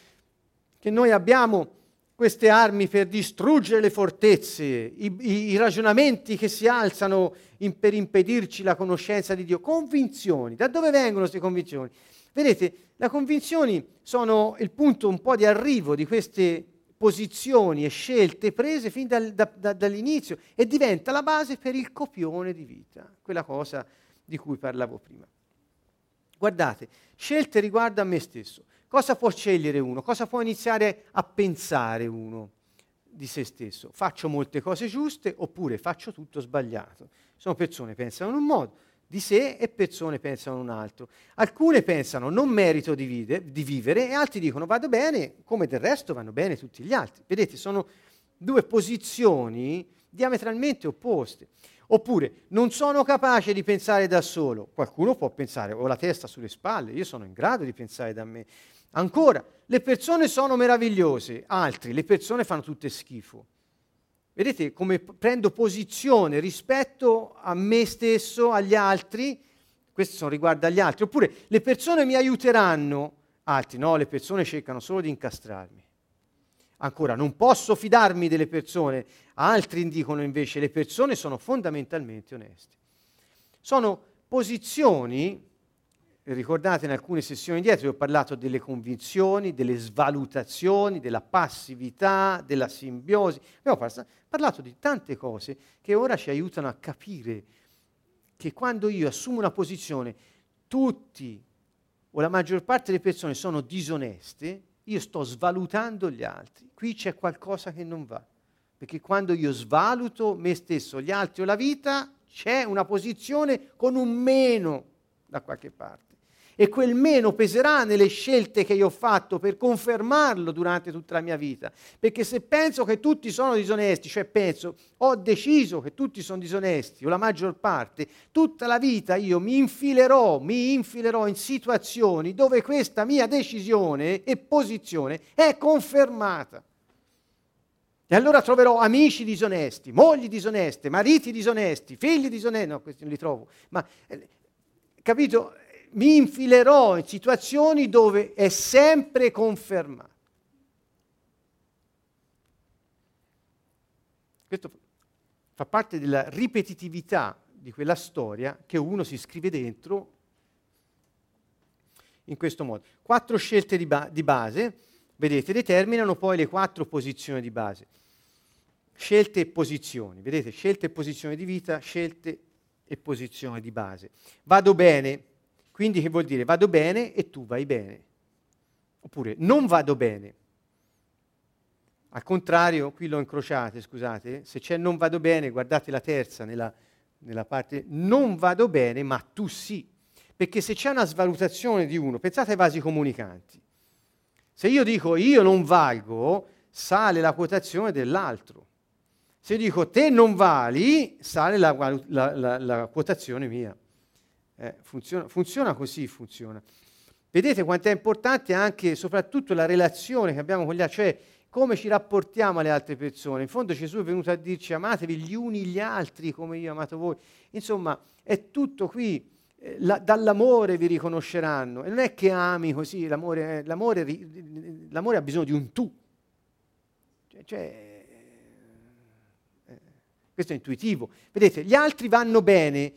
Speaker 1: che noi abbiamo queste armi per distruggere le fortezze, i, i, i ragionamenti che si alzano in, per impedirci la conoscenza di Dio. Convinzioni. Da dove vengono queste convinzioni? Vedete, le convinzioni sono il punto un po' di arrivo di queste posizioni e scelte prese fin dal, da, da, dall'inizio e diventa la base per il copione di vita, quella cosa di cui parlavo prima. Guardate, scelte riguardo a me stesso. Cosa può scegliere uno? Cosa può iniziare a pensare uno di se stesso? Faccio molte cose giuste oppure faccio tutto sbagliato? Sono persone che pensano in un modo di sé e persone pensano un altro. Alcune pensano non merito di, vide, di vivere e altri dicono vado bene, come del resto vanno bene tutti gli altri. Vedete, sono due posizioni diametralmente opposte. Oppure non sono capace di pensare da solo. Qualcuno può pensare, ho la testa sulle spalle, io sono in grado di pensare da me. Ancora, le persone sono meravigliose, altri, le persone fanno tutte schifo. Vedete come prendo posizione rispetto a me stesso, agli altri, questo sono riguardo agli altri, oppure le persone mi aiuteranno, altri no, le persone cercano solo di incastrarmi. Ancora, non posso fidarmi delle persone, altri dicono invece le persone sono fondamentalmente oneste. Sono posizioni Ricordate in alcune sessioni dietro ho parlato delle convinzioni, delle svalutazioni, della passività, della simbiosi. Abbiamo parlato di tante cose che ora ci aiutano a capire che quando io assumo una posizione, tutti o la maggior parte delle persone sono disoneste, io sto svalutando gli altri. Qui c'è qualcosa che non va. Perché quando io svaluto me stesso, gli altri o la vita, c'è una posizione con un meno da qualche parte. E quel meno peserà nelle scelte che io ho fatto per confermarlo durante tutta la mia vita. Perché se penso che tutti sono disonesti, cioè penso, ho deciso che tutti sono disonesti, o la maggior parte, tutta la vita io mi infilerò, mi infilerò in situazioni dove questa mia decisione e posizione è confermata. E allora troverò amici disonesti, mogli disoneste, mariti disonesti, figli disonesti, no, questi non li trovo, ma eh, capito? Mi infilerò in situazioni dove è sempre confermato. Questo fa parte della ripetitività di quella storia che uno si scrive dentro in questo modo. Quattro scelte di, ba- di base, vedete, determinano poi le quattro posizioni di base scelte e posizioni. Vedete, scelte e posizioni di vita, scelte e posizioni di base. Vado bene, quindi che vuol dire? Vado bene e tu vai bene. Oppure non vado bene. Al contrario, qui l'ho incrociate, scusate, se c'è non vado bene, guardate la terza nella, nella parte, non vado bene, ma tu sì. Perché se c'è una svalutazione di uno, pensate ai vasi comunicanti. Se io dico io non valgo, sale la quotazione dell'altro. Se dico te non vali, sale la, la, la, la quotazione mia. Eh, funziona, funziona, così, funziona. Vedete quanto è importante anche, soprattutto, la relazione che abbiamo con gli altri, cioè come ci rapportiamo alle altre persone. In fondo Gesù è venuto a dirci amatevi gli uni gli altri come io amato voi. Insomma, è tutto qui. Eh, la, dall'amore vi riconosceranno. E non è che ami così, l'amore, l'amore, l'amore ha bisogno di un tu. Cioè, cioè questo è intuitivo. Vedete, gli altri vanno bene,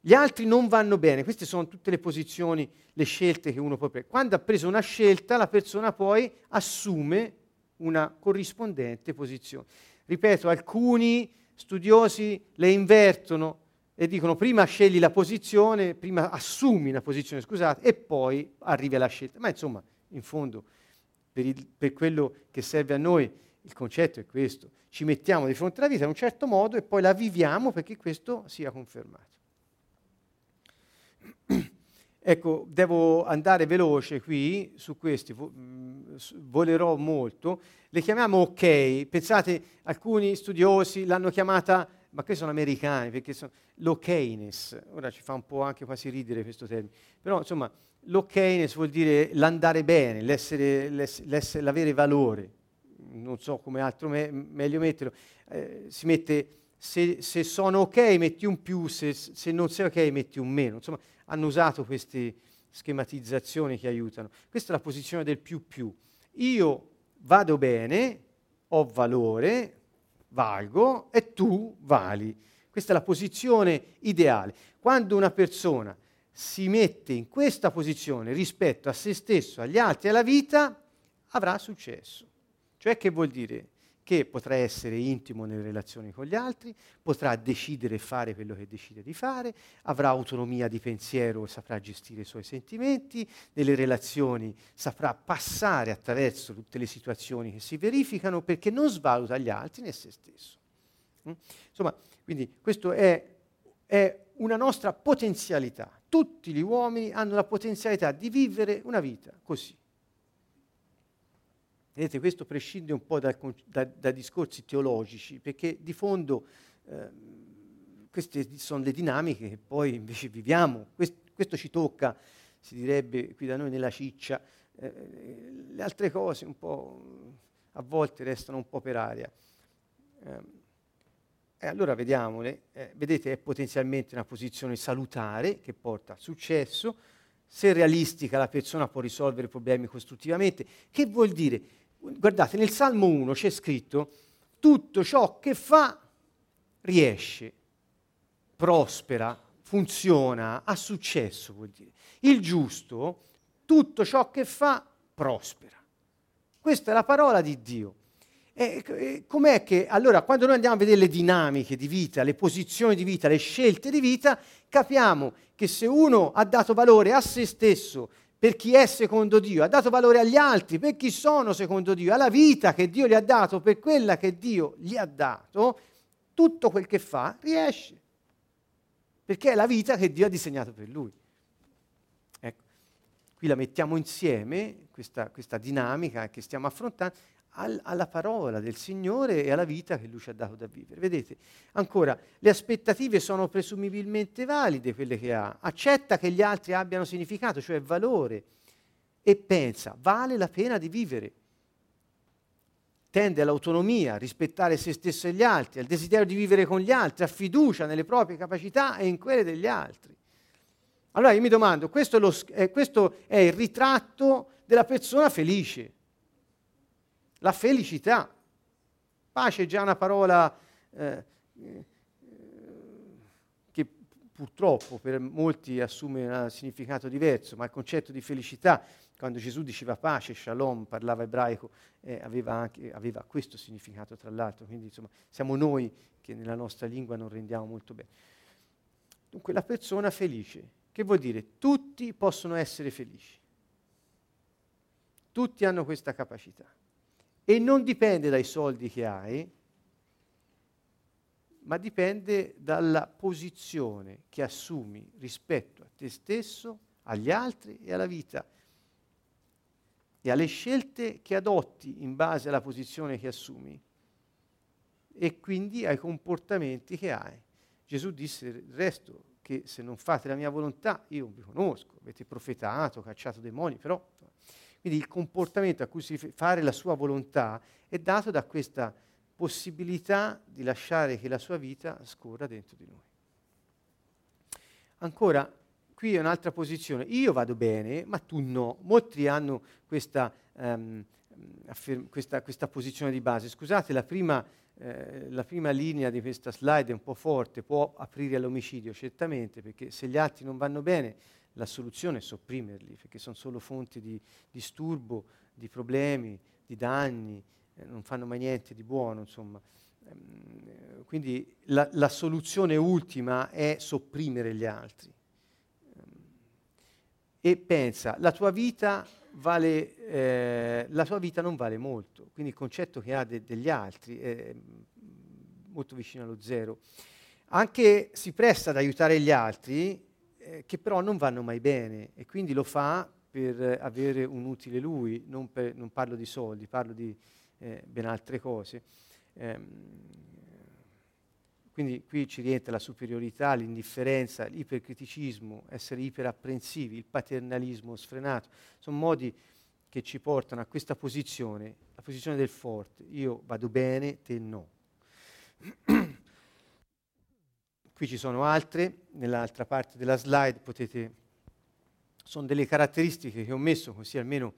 Speaker 1: gli altri non vanno bene. Queste sono tutte le posizioni, le scelte che uno può prendere. Quando ha preso una scelta, la persona poi assume una corrispondente posizione. Ripeto, alcuni studiosi le invertono e dicono prima scegli la posizione, prima assumi una posizione, scusate, e poi arrivi alla scelta. Ma insomma, in fondo, per, il, per quello che serve a noi, il concetto è questo, ci mettiamo di fronte alla vita in un certo modo e poi la viviamo perché questo sia confermato. ecco, devo andare veloce qui su questi, mm, volerò molto. Le chiamiamo ok, pensate, alcuni studiosi l'hanno chiamata, ma questi sono americani, perché sono l'okayness, ora ci fa un po' anche quasi ridere questo termine, però insomma l'okayness vuol dire l'andare bene, l'essere, l'essere, l'avere valore. Non so come altro me, meglio metterlo, eh, si mette se, se, sono ok metti un più, se, se, non sei ok metti un meno. Insomma, hanno usato queste schematizzazioni che aiutano. Questa è la posizione del più più. Io vado bene, ho valore, valgo e tu vali. Questa è la posizione ideale. Quando una persona si mette in questa posizione rispetto a se stesso, agli altri e alla vita, avrà successo. Cioè che vuol dire? Che potrà essere intimo nelle relazioni con gli altri, potrà decidere e fare quello che decide di fare, avrà autonomia di pensiero e saprà gestire i suoi sentimenti, nelle relazioni saprà passare attraverso tutte le situazioni che si verificano perché non svaluta gli altri né se stesso. Mm? Insomma, quindi questo è, è una nostra potenzialità. Tutti gli uomini hanno la potenzialità di vivere una vita così. Vedete, questo prescinde un po' da, da, da discorsi teologici, perché di fondo eh, queste sono le dinamiche che poi invece viviamo. Quest, questo ci tocca, si direbbe qui da noi nella ciccia, eh, le altre cose un po' a volte restano un po' per aria. Eh, e allora vediamole, eh, vedete è potenzialmente una posizione salutare che porta a successo, se realistica la persona può risolvere problemi costruttivamente. Che vuol dire? Guardate, nel Salmo 1 c'è scritto tutto ciò che fa riesce, prospera, funziona, ha successo, vuol dire. Il giusto, tutto ciò che fa prospera. Questa è la parola di Dio. E, com'è che allora quando noi andiamo a vedere le dinamiche di vita, le posizioni di vita, le scelte di vita, capiamo che se uno ha dato valore a se stesso per chi è secondo Dio, ha dato valore agli altri, per chi sono secondo Dio, alla vita che Dio gli ha dato, per quella che Dio gli ha dato, tutto quel che fa riesce. perché è la vita che Dio ha disegnato per lui. Ecco, qui la mettiamo insieme, questa, questa dinamica che stiamo affrontando, al, alla parola del Signore e alla vita che Lui ci ha dato da vivere. Vedete, ancora, le aspettative sono presumibilmente valide, quelle che ha. Accetta che gli altri abbiano significato, cioè valore, e pensa, vale la pena di vivere. Tende all'autonomia, a rispettare se stesso e gli altri, al desiderio di vivere con gli altri, a fiducia nelle proprie capacità e in quelle degli altri. Allora io mi domando, questo è, lo, eh, questo è il ritratto della persona felice la felicità. Pace è già una parola eh, che purtroppo per molti assume un significato diverso, ma il concetto di felicità, quando Gesù diceva pace, shalom, parlava ebraico, eh, aveva, anche, aveva questo significato tra l'altro, quindi insomma siamo noi che nella nostra lingua non rendiamo molto bene. Dunque la persona felice, che vuol dire tutti possono essere felici, tutti hanno questa capacità e non dipende dai soldi che hai, ma dipende dalla posizione che assumi rispetto a te stesso, agli altri e alla vita e alle scelte che adotti in base alla posizione che assumi e quindi ai comportamenti che hai. Gesù disse il resto che se non fate la mia volontà io vi conosco, avete profetato, cacciato demoni, però quindi il comportamento a cui si fare la sua volontà è dato da questa possibilità di lasciare che la sua vita scorra dentro di noi. Ancora, qui è un'altra posizione. Io vado bene, ma tu no. Molti hanno questa, um, afferm- questa, questa posizione di base. Scusate, la prima, eh, la prima linea di questa slide è un po' forte, può aprire all'omicidio, certamente, perché se gli altri non vanno bene la soluzione è sopprimerli, perché sono solo fonti di disturbo, di problemi, di danni, eh, non fanno mai niente di buono, insomma. Ehm, quindi la, la, soluzione ultima è sopprimere gli altri. Ehm, e pensa, la tua vita, vale, eh, la tua vita non vale molto, quindi il concetto che ha de, degli altri è molto vicino allo zero. Anche si presta ad aiutare gli altri, eh, che però non vanno mai bene e quindi lo fa per avere un utile lui, non, per, non parlo di soldi, parlo di eh, ben altre cose. Eh, quindi qui ci rientra la superiorità, l'indifferenza, l'ipercriticismo, essere iperapprensivi, il paternalismo sfrenato. Sono modi che ci portano a questa posizione, la posizione del forte. Io vado bene, te no. Qui ci sono altre, nell'altra parte della slide potete, sono delle caratteristiche che ho messo così almeno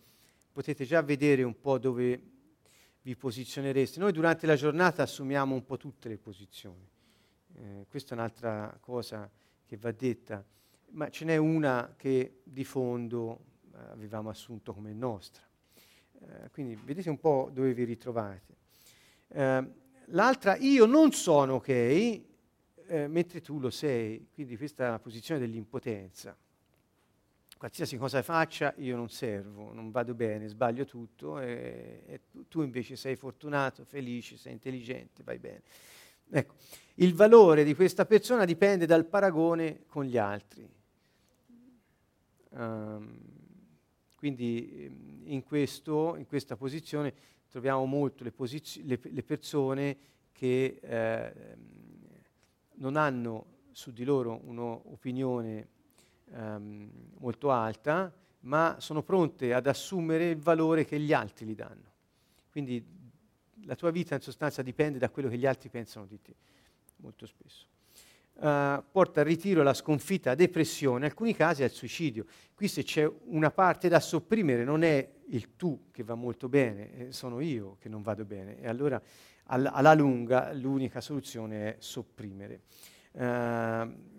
Speaker 1: potete già vedere un po' dove vi posizionereste. Noi durante la giornata assumiamo un po' tutte le posizioni, eh, questa è un'altra cosa che va detta, ma ce n'è una che di fondo eh, avevamo assunto come nostra. Eh, quindi vedete un po' dove vi ritrovate. Eh, l'altra, io non sono ok, eh, mentre tu lo sei, quindi questa è la posizione dell'impotenza. Qualsiasi cosa faccia io non servo, non vado bene, sbaglio tutto e, e tu, invece sei fortunato, felice, sei intelligente, vai bene. Ecco, il valore di questa persona dipende dal paragone con gli altri. Um, quindi ehm, in, questo, in, questa posizione troviamo molto le, posiz- le, le persone che eh, non hanno su di loro un'opinione um, molto alta, ma sono pronte ad assumere il valore che gli altri gli danno. Quindi la tua vita in sostanza dipende da quello che gli altri pensano di te, molto spesso. Uh, porta al ritiro, alla sconfitta, alla depressione, in alcuni casi al suicidio. Qui se c'è una parte da sopprimere non è il tu che va molto bene, eh, sono io che non vado bene. E allora alla lunga l'unica soluzione è sopprimere. Uh,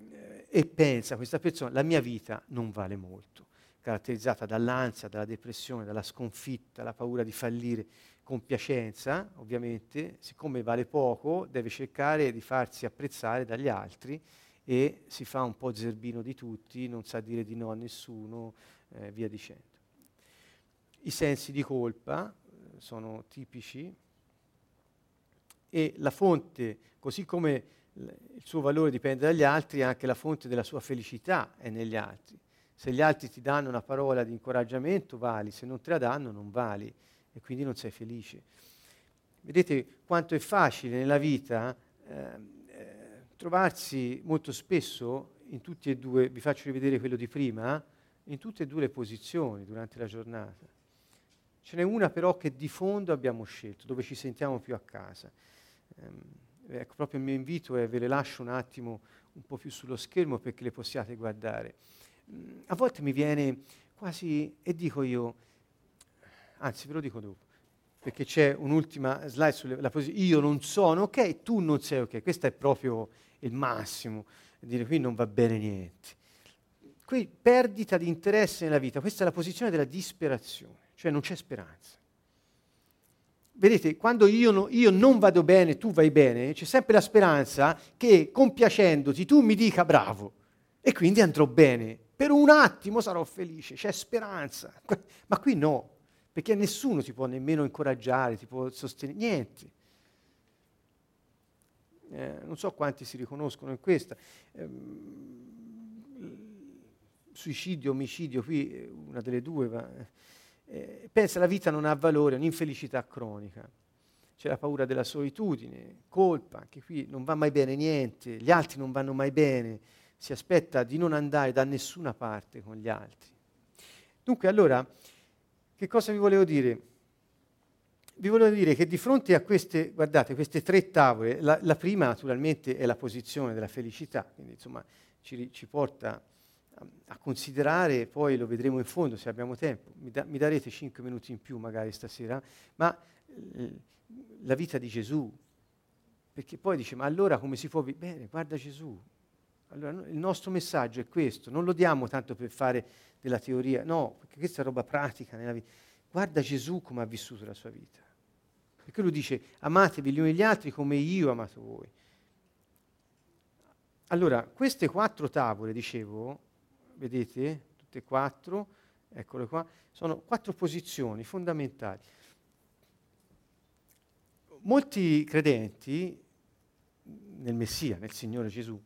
Speaker 1: e pensa questa persona, la mia vita non vale molto, caratterizzata dall'ansia, dalla depressione, dalla sconfitta, dalla paura di fallire, compiacenza, ovviamente, siccome vale poco, deve cercare di farsi apprezzare dagli altri e si fa un po' zerbino di tutti, non sa dire di no a nessuno, eh, via dicendo. I sensi di colpa sono tipici e la fonte, così come il suo valore dipende dagli altri, anche la fonte della sua felicità è negli altri. Se gli altri ti danno una parola di incoraggiamento, vali, se non te la danno, non vali e quindi non sei felice. Vedete quanto è facile nella vita eh, eh, trovarsi molto spesso in tutti e due, vi faccio rivedere quello di prima, in tutte e due le posizioni durante la giornata. Ce n'è una però che di fondo abbiamo scelto, dove ci sentiamo più a casa. Um, ecco, proprio il mio invito è ve le lascio un attimo un po' più sullo schermo perché le possiate guardare. Um, a volte mi viene quasi, e dico io, anzi ve lo dico dopo, perché c'è un'ultima slide sulla posizione, io non sono ok, tu non sei ok, questo è proprio il massimo, dire qui non va bene niente. Qui perdita di interesse nella vita, questa è la posizione della disperazione cioè non c'è speranza. Vedete, quando io, no, io, non vado bene, tu vai bene, c'è sempre la speranza che compiacendoti tu mi dica bravo e quindi andrò bene. Per un attimo sarò felice, c'è speranza. Ma qui no, perché nessuno ti può nemmeno incoraggiare, ti può sostenere, niente. Eh, non so quanti si riconoscono in questa. Eh, suicidio, omicidio, qui una delle due va eh, pensa la vita non ha valore, è un'infelicità cronica. C'è la paura della solitudine, colpa, anche qui non va mai bene niente, gli altri non vanno mai bene, si aspetta di non andare da nessuna parte con gli altri. Dunque allora, che cosa vi volevo dire? Vi volevo dire che di fronte a queste, guardate, queste tre tavole, la, la prima naturalmente è la posizione della felicità, quindi insomma ci, ci porta a considerare, poi lo vedremo in fondo se abbiamo tempo, mi, da, mi darete cinque minuti in più magari stasera, ma eh, la vita di Gesù, perché poi dice, ma allora come si può vivere? Bene, guarda Gesù. Allora, il nostro messaggio è questo, non lo diamo tanto per fare della teoria, no, perché questa è roba pratica nella vita. Guarda Gesù come ha vissuto la sua vita. Perché lui dice, amatevi gli uni gli altri come io ho amato voi. Allora, queste quattro tavole, dicevo, vedete, tutte e quattro, eccole qua, sono quattro posizioni fondamentali. Molti credenti nel Messia, nel Signore Gesù,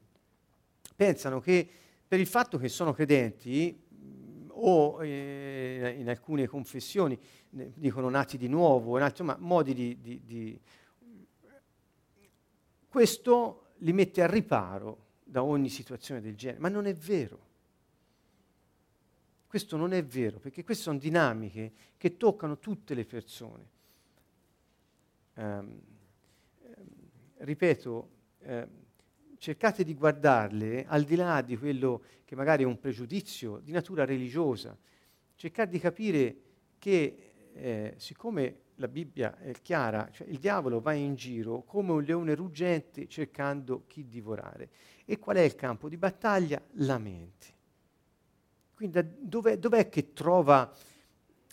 Speaker 1: pensano che per il fatto che sono credenti, o eh, in alcune confessioni dicono nati di nuovo, in altri ma, modi di, di, di... Questo li mette a riparo da ogni situazione del genere, ma non è vero. Questo non è vero, perché queste sono dinamiche che toccano tutte le persone. Um, ripeto, eh, cercate di guardarle al di là di quello che magari è un pregiudizio di natura religiosa, cercate di capire che eh, siccome la Bibbia è chiara, cioè il diavolo va in giro come un leone ruggente cercando chi divorare. E qual è il campo di battaglia? La mente. Quindi dov'è, dov'è che trova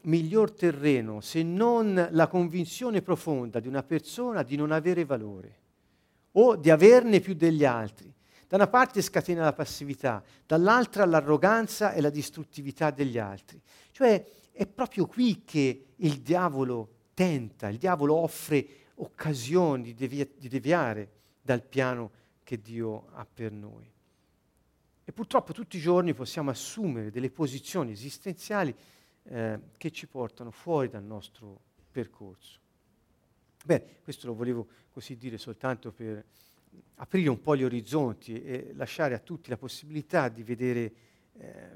Speaker 1: miglior terreno se non la convinzione profonda di una persona di non avere valore o di averne più degli altri? Da una parte scatena la passività, dall'altra l'arroganza e la distruttività degli altri. Cioè è proprio qui che il diavolo tenta, il diavolo offre occasioni di, devia- di deviare dal piano che Dio ha per noi. E purtroppo tutti i giorni possiamo assumere delle posizioni esistenziali eh, che ci portano fuori dal nostro percorso. Bene, questo lo volevo così dire soltanto per aprire un po' gli orizzonti e lasciare a tutti la possibilità di vedere eh,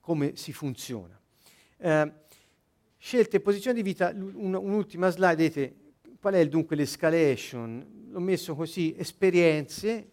Speaker 1: come si funziona. Eh, scelte e posizioni di vita, un, un'ultima slide, vedete qual è dunque l'escalation? L'ho messo così, esperienze,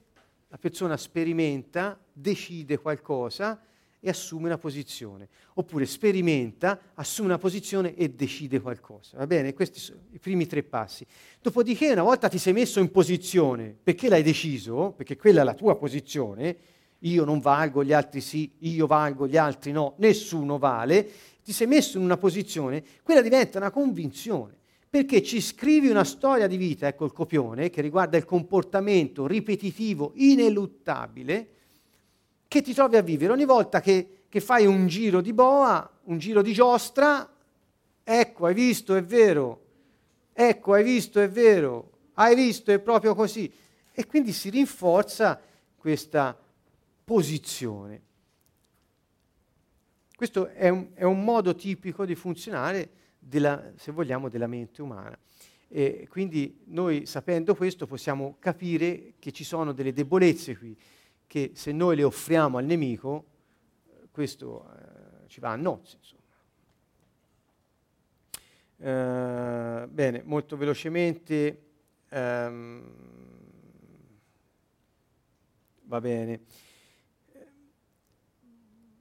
Speaker 1: la persona sperimenta, decide qualcosa e assume una posizione. Oppure sperimenta, assume una posizione e decide qualcosa. Va bene? Questi sono i primi tre passi. Dopodiché, una volta ti sei messo in posizione, perché l'hai deciso, perché quella è la tua posizione, io non valgo, gli altri sì, io valgo, gli altri no, nessuno vale, ti sei messo in una posizione, quella diventa una convinzione perché ci scrivi una storia di vita, ecco il copione, che riguarda il comportamento ripetitivo, ineluttabile, che ti trovi a vivere. Ogni volta che, che fai un giro di boa, un giro di giostra, ecco, hai visto, è vero, ecco, hai visto, è vero, hai visto, è proprio così. E quindi si rinforza questa posizione. Questo è un, è un modo tipico di funzionare, della, se vogliamo, della mente umana. E quindi noi sapendo questo possiamo capire che ci sono delle debolezze qui, che se noi le offriamo al nemico, questo eh, ci va a nozze. Uh, bene, molto velocemente. Um, va bene.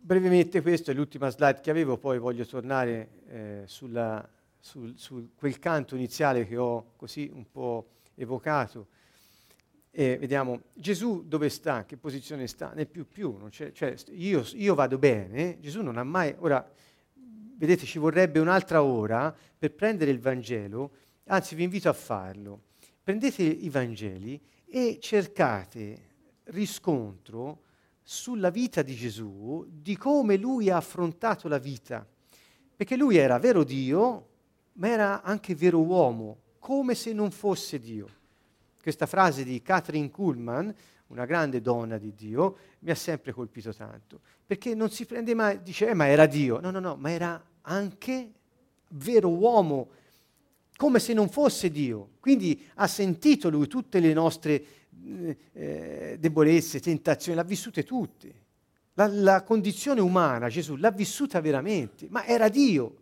Speaker 1: Brevemente questo è l'ultima slide che avevo, poi voglio tornare eh, sulla, sul, su quel canto iniziale che ho così un po' evocato. E vediamo Gesù dove sta, che posizione sta, nel più più, cioè, io, io, vado bene, Gesù non ha mai, ora vedete ci vorrebbe un'altra ora per prendere il Vangelo, anzi vi invito a farlo, prendete i Vangeli e cercate riscontro sulla vita di Gesù, di come lui ha affrontato la vita, perché lui era vero Dio, ma era anche vero uomo, come se non fosse Dio. Questa frase di Catherine Kuhlman, una grande donna di Dio, mi ha sempre colpito tanto, perché non si prende mai, dice, eh, ma era Dio. No, no, no, ma era anche vero uomo, come se non fosse Dio. Quindi ha sentito lui tutte le nostre eh, eh debolezze, tentazioni, l'ha vissute tutte. La, la condizione umana, Gesù, l'ha vissuta veramente, ma era Dio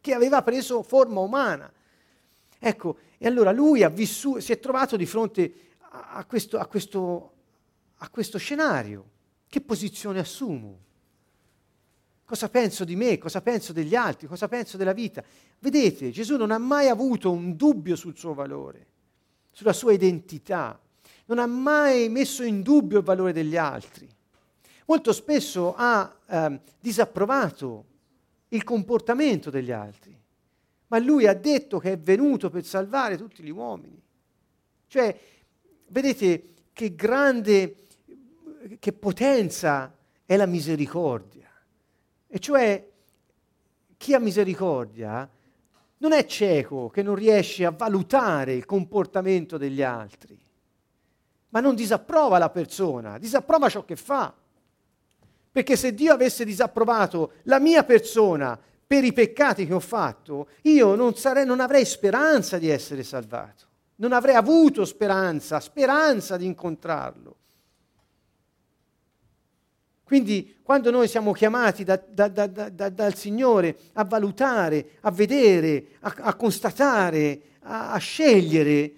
Speaker 1: che aveva preso forma umana. Ecco, e allora lui vissuto, si è trovato di fronte a questo, a, questo, a questo scenario. Che posizione assumo? Cosa penso di me? Cosa penso degli altri? Cosa penso della vita? Vedete, Gesù non ha mai avuto un dubbio sul suo valore, sulla sua identità, non ha mai messo in dubbio il valore degli altri. Molto spesso ha eh, disapprovato il comportamento degli altri, ma lui ha detto che è venuto per salvare tutti gli uomini. Cioè, vedete che grande, che potenza è la misericordia. E cioè chi ha misericordia non è cieco che non riesce a valutare il comportamento degli altri, ma non disapprova la persona, disapprova ciò che fa. Perché se Dio avesse disapprovato la mia persona per i peccati che ho fatto, io non, sarei, non avrei speranza di essere salvato, non avrei avuto speranza, speranza di incontrarlo. Quindi quando noi siamo chiamati da, da, da, dal Signore a valutare, a vedere, a, a constatare, a, a scegliere,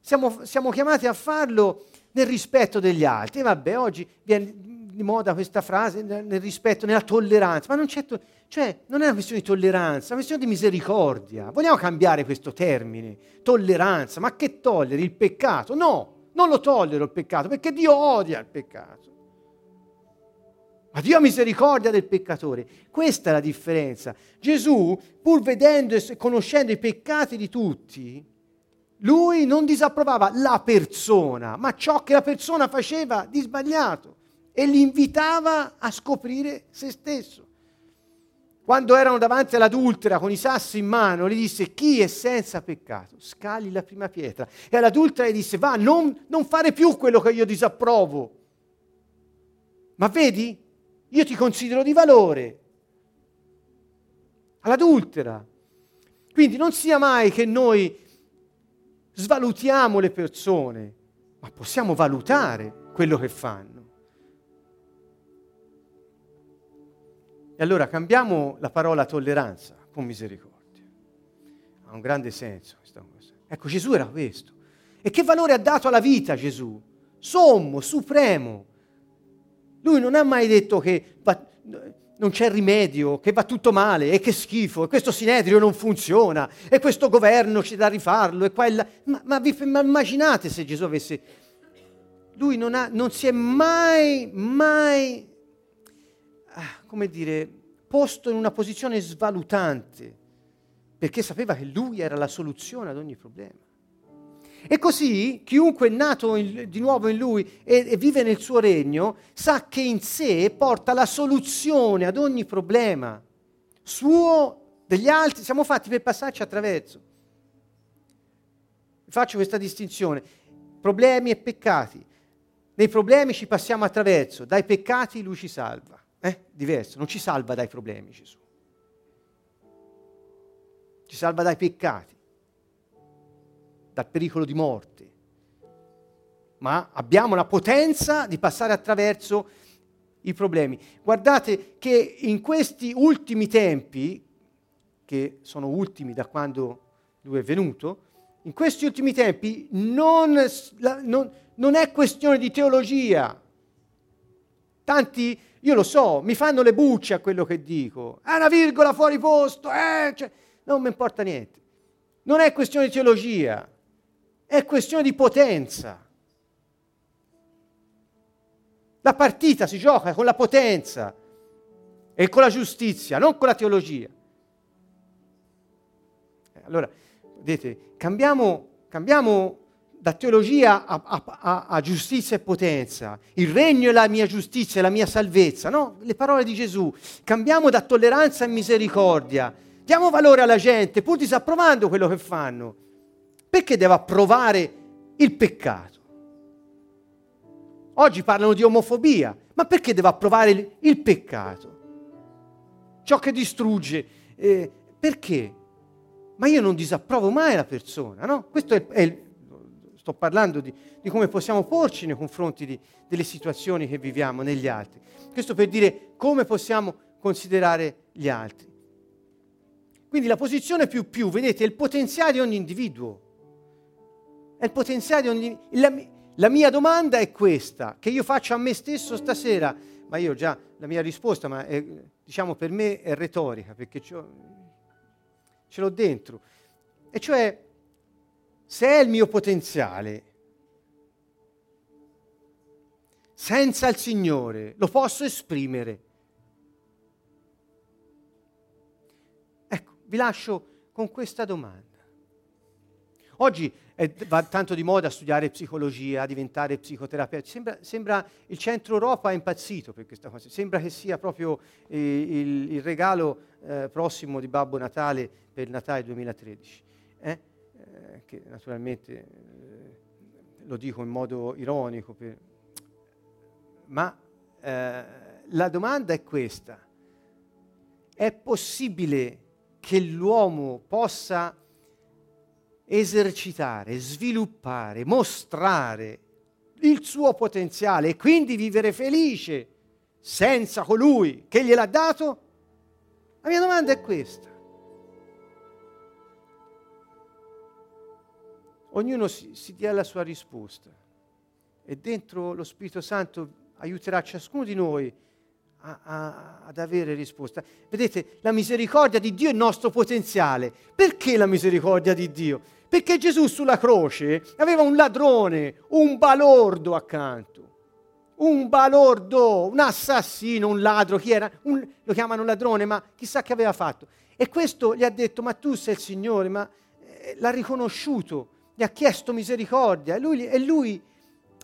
Speaker 1: siamo, siamo, chiamati a farlo nel rispetto degli altri. E vabbè, oggi viene di moda questa frase, nel rispetto, nella tolleranza, ma non, c'è to- cioè, non è una questione di tolleranza, è una questione di misericordia. Vogliamo cambiare questo termine, tolleranza, ma che tolleri il peccato? No, non lo tollero il peccato, perché Dio odia il peccato. Ma Dio ha misericordia del peccatore. Questa è la differenza. Gesù, pur vedendo e conoscendo i peccati di tutti, lui non disapprovava la persona, ma ciò che la persona faceva di sbagliato e li invitava a scoprire se stesso. Quando erano davanti all'adultera con i sassi in mano, gli disse chi è senza peccato, scali la prima pietra. E all'adultera gli disse va, non, non fare più quello che io disapprovo. Ma vedi, io ti considero di valore. All'adultera. Quindi non sia mai che noi svalutiamo le persone, ma possiamo valutare quello che fanno. E allora cambiamo la parola tolleranza con misericordia. Ha un grande senso questa cosa. Ecco, Gesù era questo. E che valore ha dato alla vita Gesù? Sommo, supremo. Lui non ha mai detto che non c'è rimedio, che va tutto male, e che schifo, e questo sinedrio non funziona, e questo governo c'è da rifarlo, e qua e là. Ma, ma, vi, ma immaginate se Gesù avesse... Lui non, ha, non si è mai, mai, ah, come dire, posto in una posizione svalutante, perché sapeva che lui era la soluzione ad ogni problema. E così chiunque è nato in, di nuovo in lui e, e vive nel suo regno sa che in sé porta la soluzione ad ogni problema suo, degli altri, siamo fatti per passarci attraverso. Faccio questa distinzione. problemi e peccati. Nei problemi ci passiamo attraverso, dai peccati lui ci salva. Eh? Diverso, non ci salva dai problemi Gesù. Ci salva dai peccati, dal pericolo di morte. Ma abbiamo la potenza di passare attraverso i problemi. Guardate che in questi ultimi tempi, che sono ultimi da quando lui è venuto, in questi ultimi tempi non, la, non, non è questione di teologia. Tanti, io lo so, mi fanno le bucce a quello che dico. È una virgola fuori posto, eh, cioè, non mi importa niente. Non è questione di teologia, è questione di potenza. La partita si gioca con la potenza e con la giustizia, non con la teologia. Allora, vedete, cambiamo, cambiamo da teologia a, a, a, a, giustizia e potenza. Il regno è la mia giustizia, è la mia salvezza. No, le parole di Gesù. Cambiamo da tolleranza a misericordia. Diamo valore alla gente, pur disapprovando quello che fanno. Perché devo approvare il peccato? Oggi parlano di omofobia, ma perché devo approvare il, il peccato? Ciò che distrugge. Eh, perché? Ma io non disapprovo mai la persona, no? Questo è, è sto parlando di, di, come possiamo porci nei confronti di, delle situazioni che viviamo negli altri. Questo per dire come possiamo considerare gli altri. Quindi la posizione più più, vedete, è il potenziale di ogni individuo. È il potenziale di ogni... La, la mia domanda è questa, che io faccio a me stesso stasera, ma io già la mia risposta, ma è, diciamo per me è retorica, perché ce l'ho dentro. E cioè, se è il mio potenziale, senza il Signore, lo posso esprimere. Ecco, vi lascio con questa domanda. Oggi è, va tanto di moda studiare psicologia, diventare psicoterapeuti. Sembra, sembra, il centro Europa è impazzito per questa cosa. Sembra che sia proprio eh, il, il, regalo eh, prossimo di Babbo Natale per Natale 2013. Eh? eh? che naturalmente eh, lo dico in modo ironico. Per... Ma eh, la domanda è questa. È possibile che l'uomo possa esercitare, sviluppare, mostrare il suo potenziale e quindi vivere felice senza colui che gliel'ha dato? La mia domanda è questa. Ognuno si, si dia la sua risposta e dentro lo Spirito Santo aiuterà ciascuno di noi a, a, ad avere risposta. Vedete, la misericordia di Dio è il nostro potenziale. Perché la misericordia di Dio? Perché Gesù sulla croce aveva un ladrone, un balordo accanto. Un balordo, un assassino, un ladro, chi era? Un, lo chiamano ladrone, ma chissà che aveva fatto. E questo gli ha detto, ma tu sei il Signore, ma eh, l'ha riconosciuto, gli ha chiesto misericordia e lui, e lui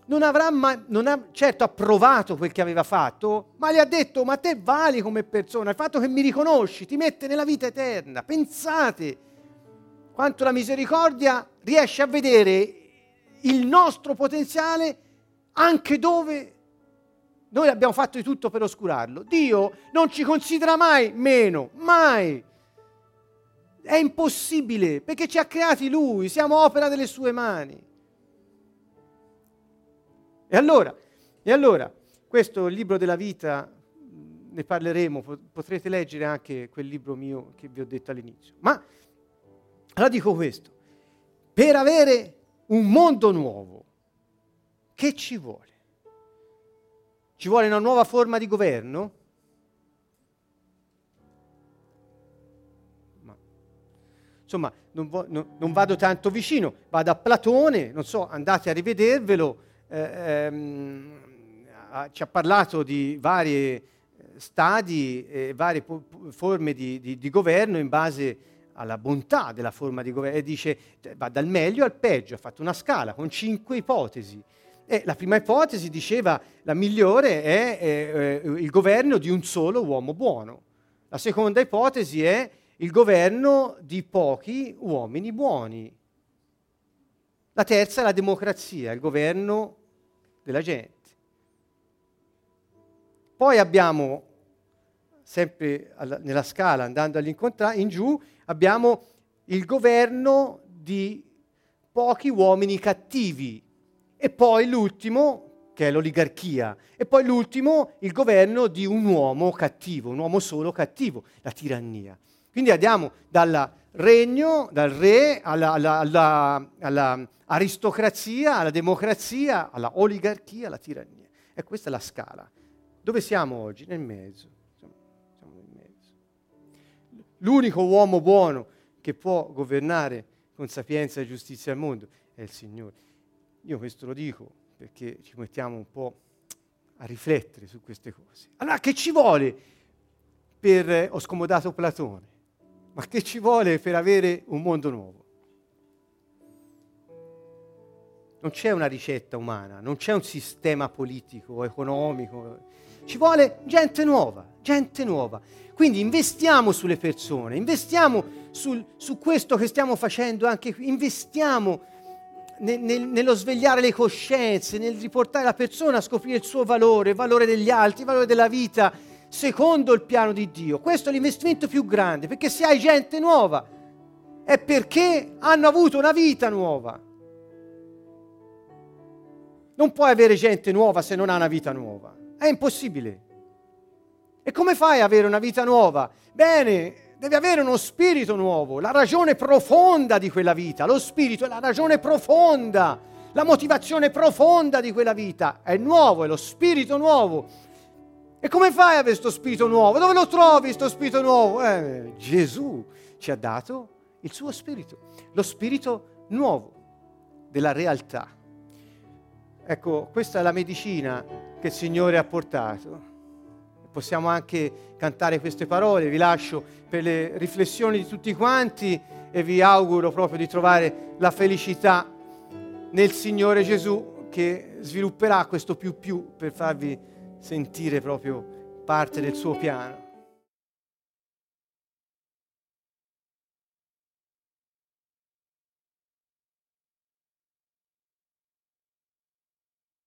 Speaker 1: non avrà mai, non ha certo approvato quel che aveva fatto, ma gli ha detto, ma te vali come persona, il fatto che mi riconosci ti mette nella vita eterna. Pensate quanto la misericordia riesce a vedere il nostro potenziale anche dove noi abbiamo fatto di tutto per oscurarlo. Dio non ci considera mai meno, mai. È impossibile perché ci ha creati Lui, siamo opera delle sue mani. E allora, e allora, questo libro della vita, ne parleremo, potrete leggere anche quel libro mio che vi ho detto all'inizio. Ma allora dico questo, per avere un mondo nuovo, che ci vuole? Ci vuole una nuova forma di governo? Ma, insomma, non, vo- no, non, vado tanto vicino, vado a Platone, non so, andate a rivedervelo, eh, ehm, ci ha parlato di varie eh, stadi e varie po- forme di, di, di, governo in base alla bontà della forma di governo e dice va dal meglio al peggio, ha fatto una scala con cinque ipotesi. E la prima ipotesi diceva la migliore è eh, il governo di un solo uomo buono. La seconda ipotesi è il governo di pochi uomini buoni. La terza è la democrazia, il governo della gente. Poi abbiamo, sempre alla, nella scala, andando in giù, abbiamo il governo di pochi uomini cattivi. E poi l'ultimo, che è l'oligarchia, e poi l'ultimo, il governo di un uomo cattivo, un uomo solo cattivo, la tirannia. Quindi andiamo dal regno, dal re, alla, alla, alla, alla alla democrazia, alla oligarchia, alla tirannia. E questa è la scala. Dove siamo oggi? Nel mezzo. L'unico uomo buono che può governare con sapienza e giustizia il mondo è il Signore. Io questo lo dico perché ci mettiamo un po' a riflettere su queste cose. Allora, che ci vuole per... Eh, ho scomodato Platone, ma che ci vuole per avere un mondo nuovo? Non c'è una ricetta umana, non c'è un sistema politico, economico. Ci vuole gente nuova, gente nuova. Quindi investiamo sulle persone, investiamo sul, su questo che stiamo facendo anche qui, investiamo nel, nel, nello svegliare le coscienze, nel riportare la persona a scoprire il suo valore, il valore degli altri, il valore della vita, secondo il piano di Dio. Questo è l'investimento più grande, perché se hai gente nuova è perché hanno avuto una vita nuova. Non puoi avere gente nuova se non ha una vita nuova. È impossibile. E come fai ad avere una vita nuova? Bene, devi avere uno spirito nuovo, la ragione profonda di quella vita. Lo spirito è la ragione profonda, la motivazione profonda di quella vita. È nuovo, è lo spirito nuovo. E come fai a avere questo spirito nuovo? Dove lo trovi questo spirito nuovo? Eh, Gesù ci ha dato il suo spirito, lo spirito nuovo della realtà. Ecco, questa è la medicina che il Signore ha portato possiamo anche cantare queste parole, vi lascio per le riflessioni di tutti quanti e vi auguro proprio di trovare la felicità nel Signore Gesù che svilupperà questo più più per farvi sentire proprio parte del suo piano.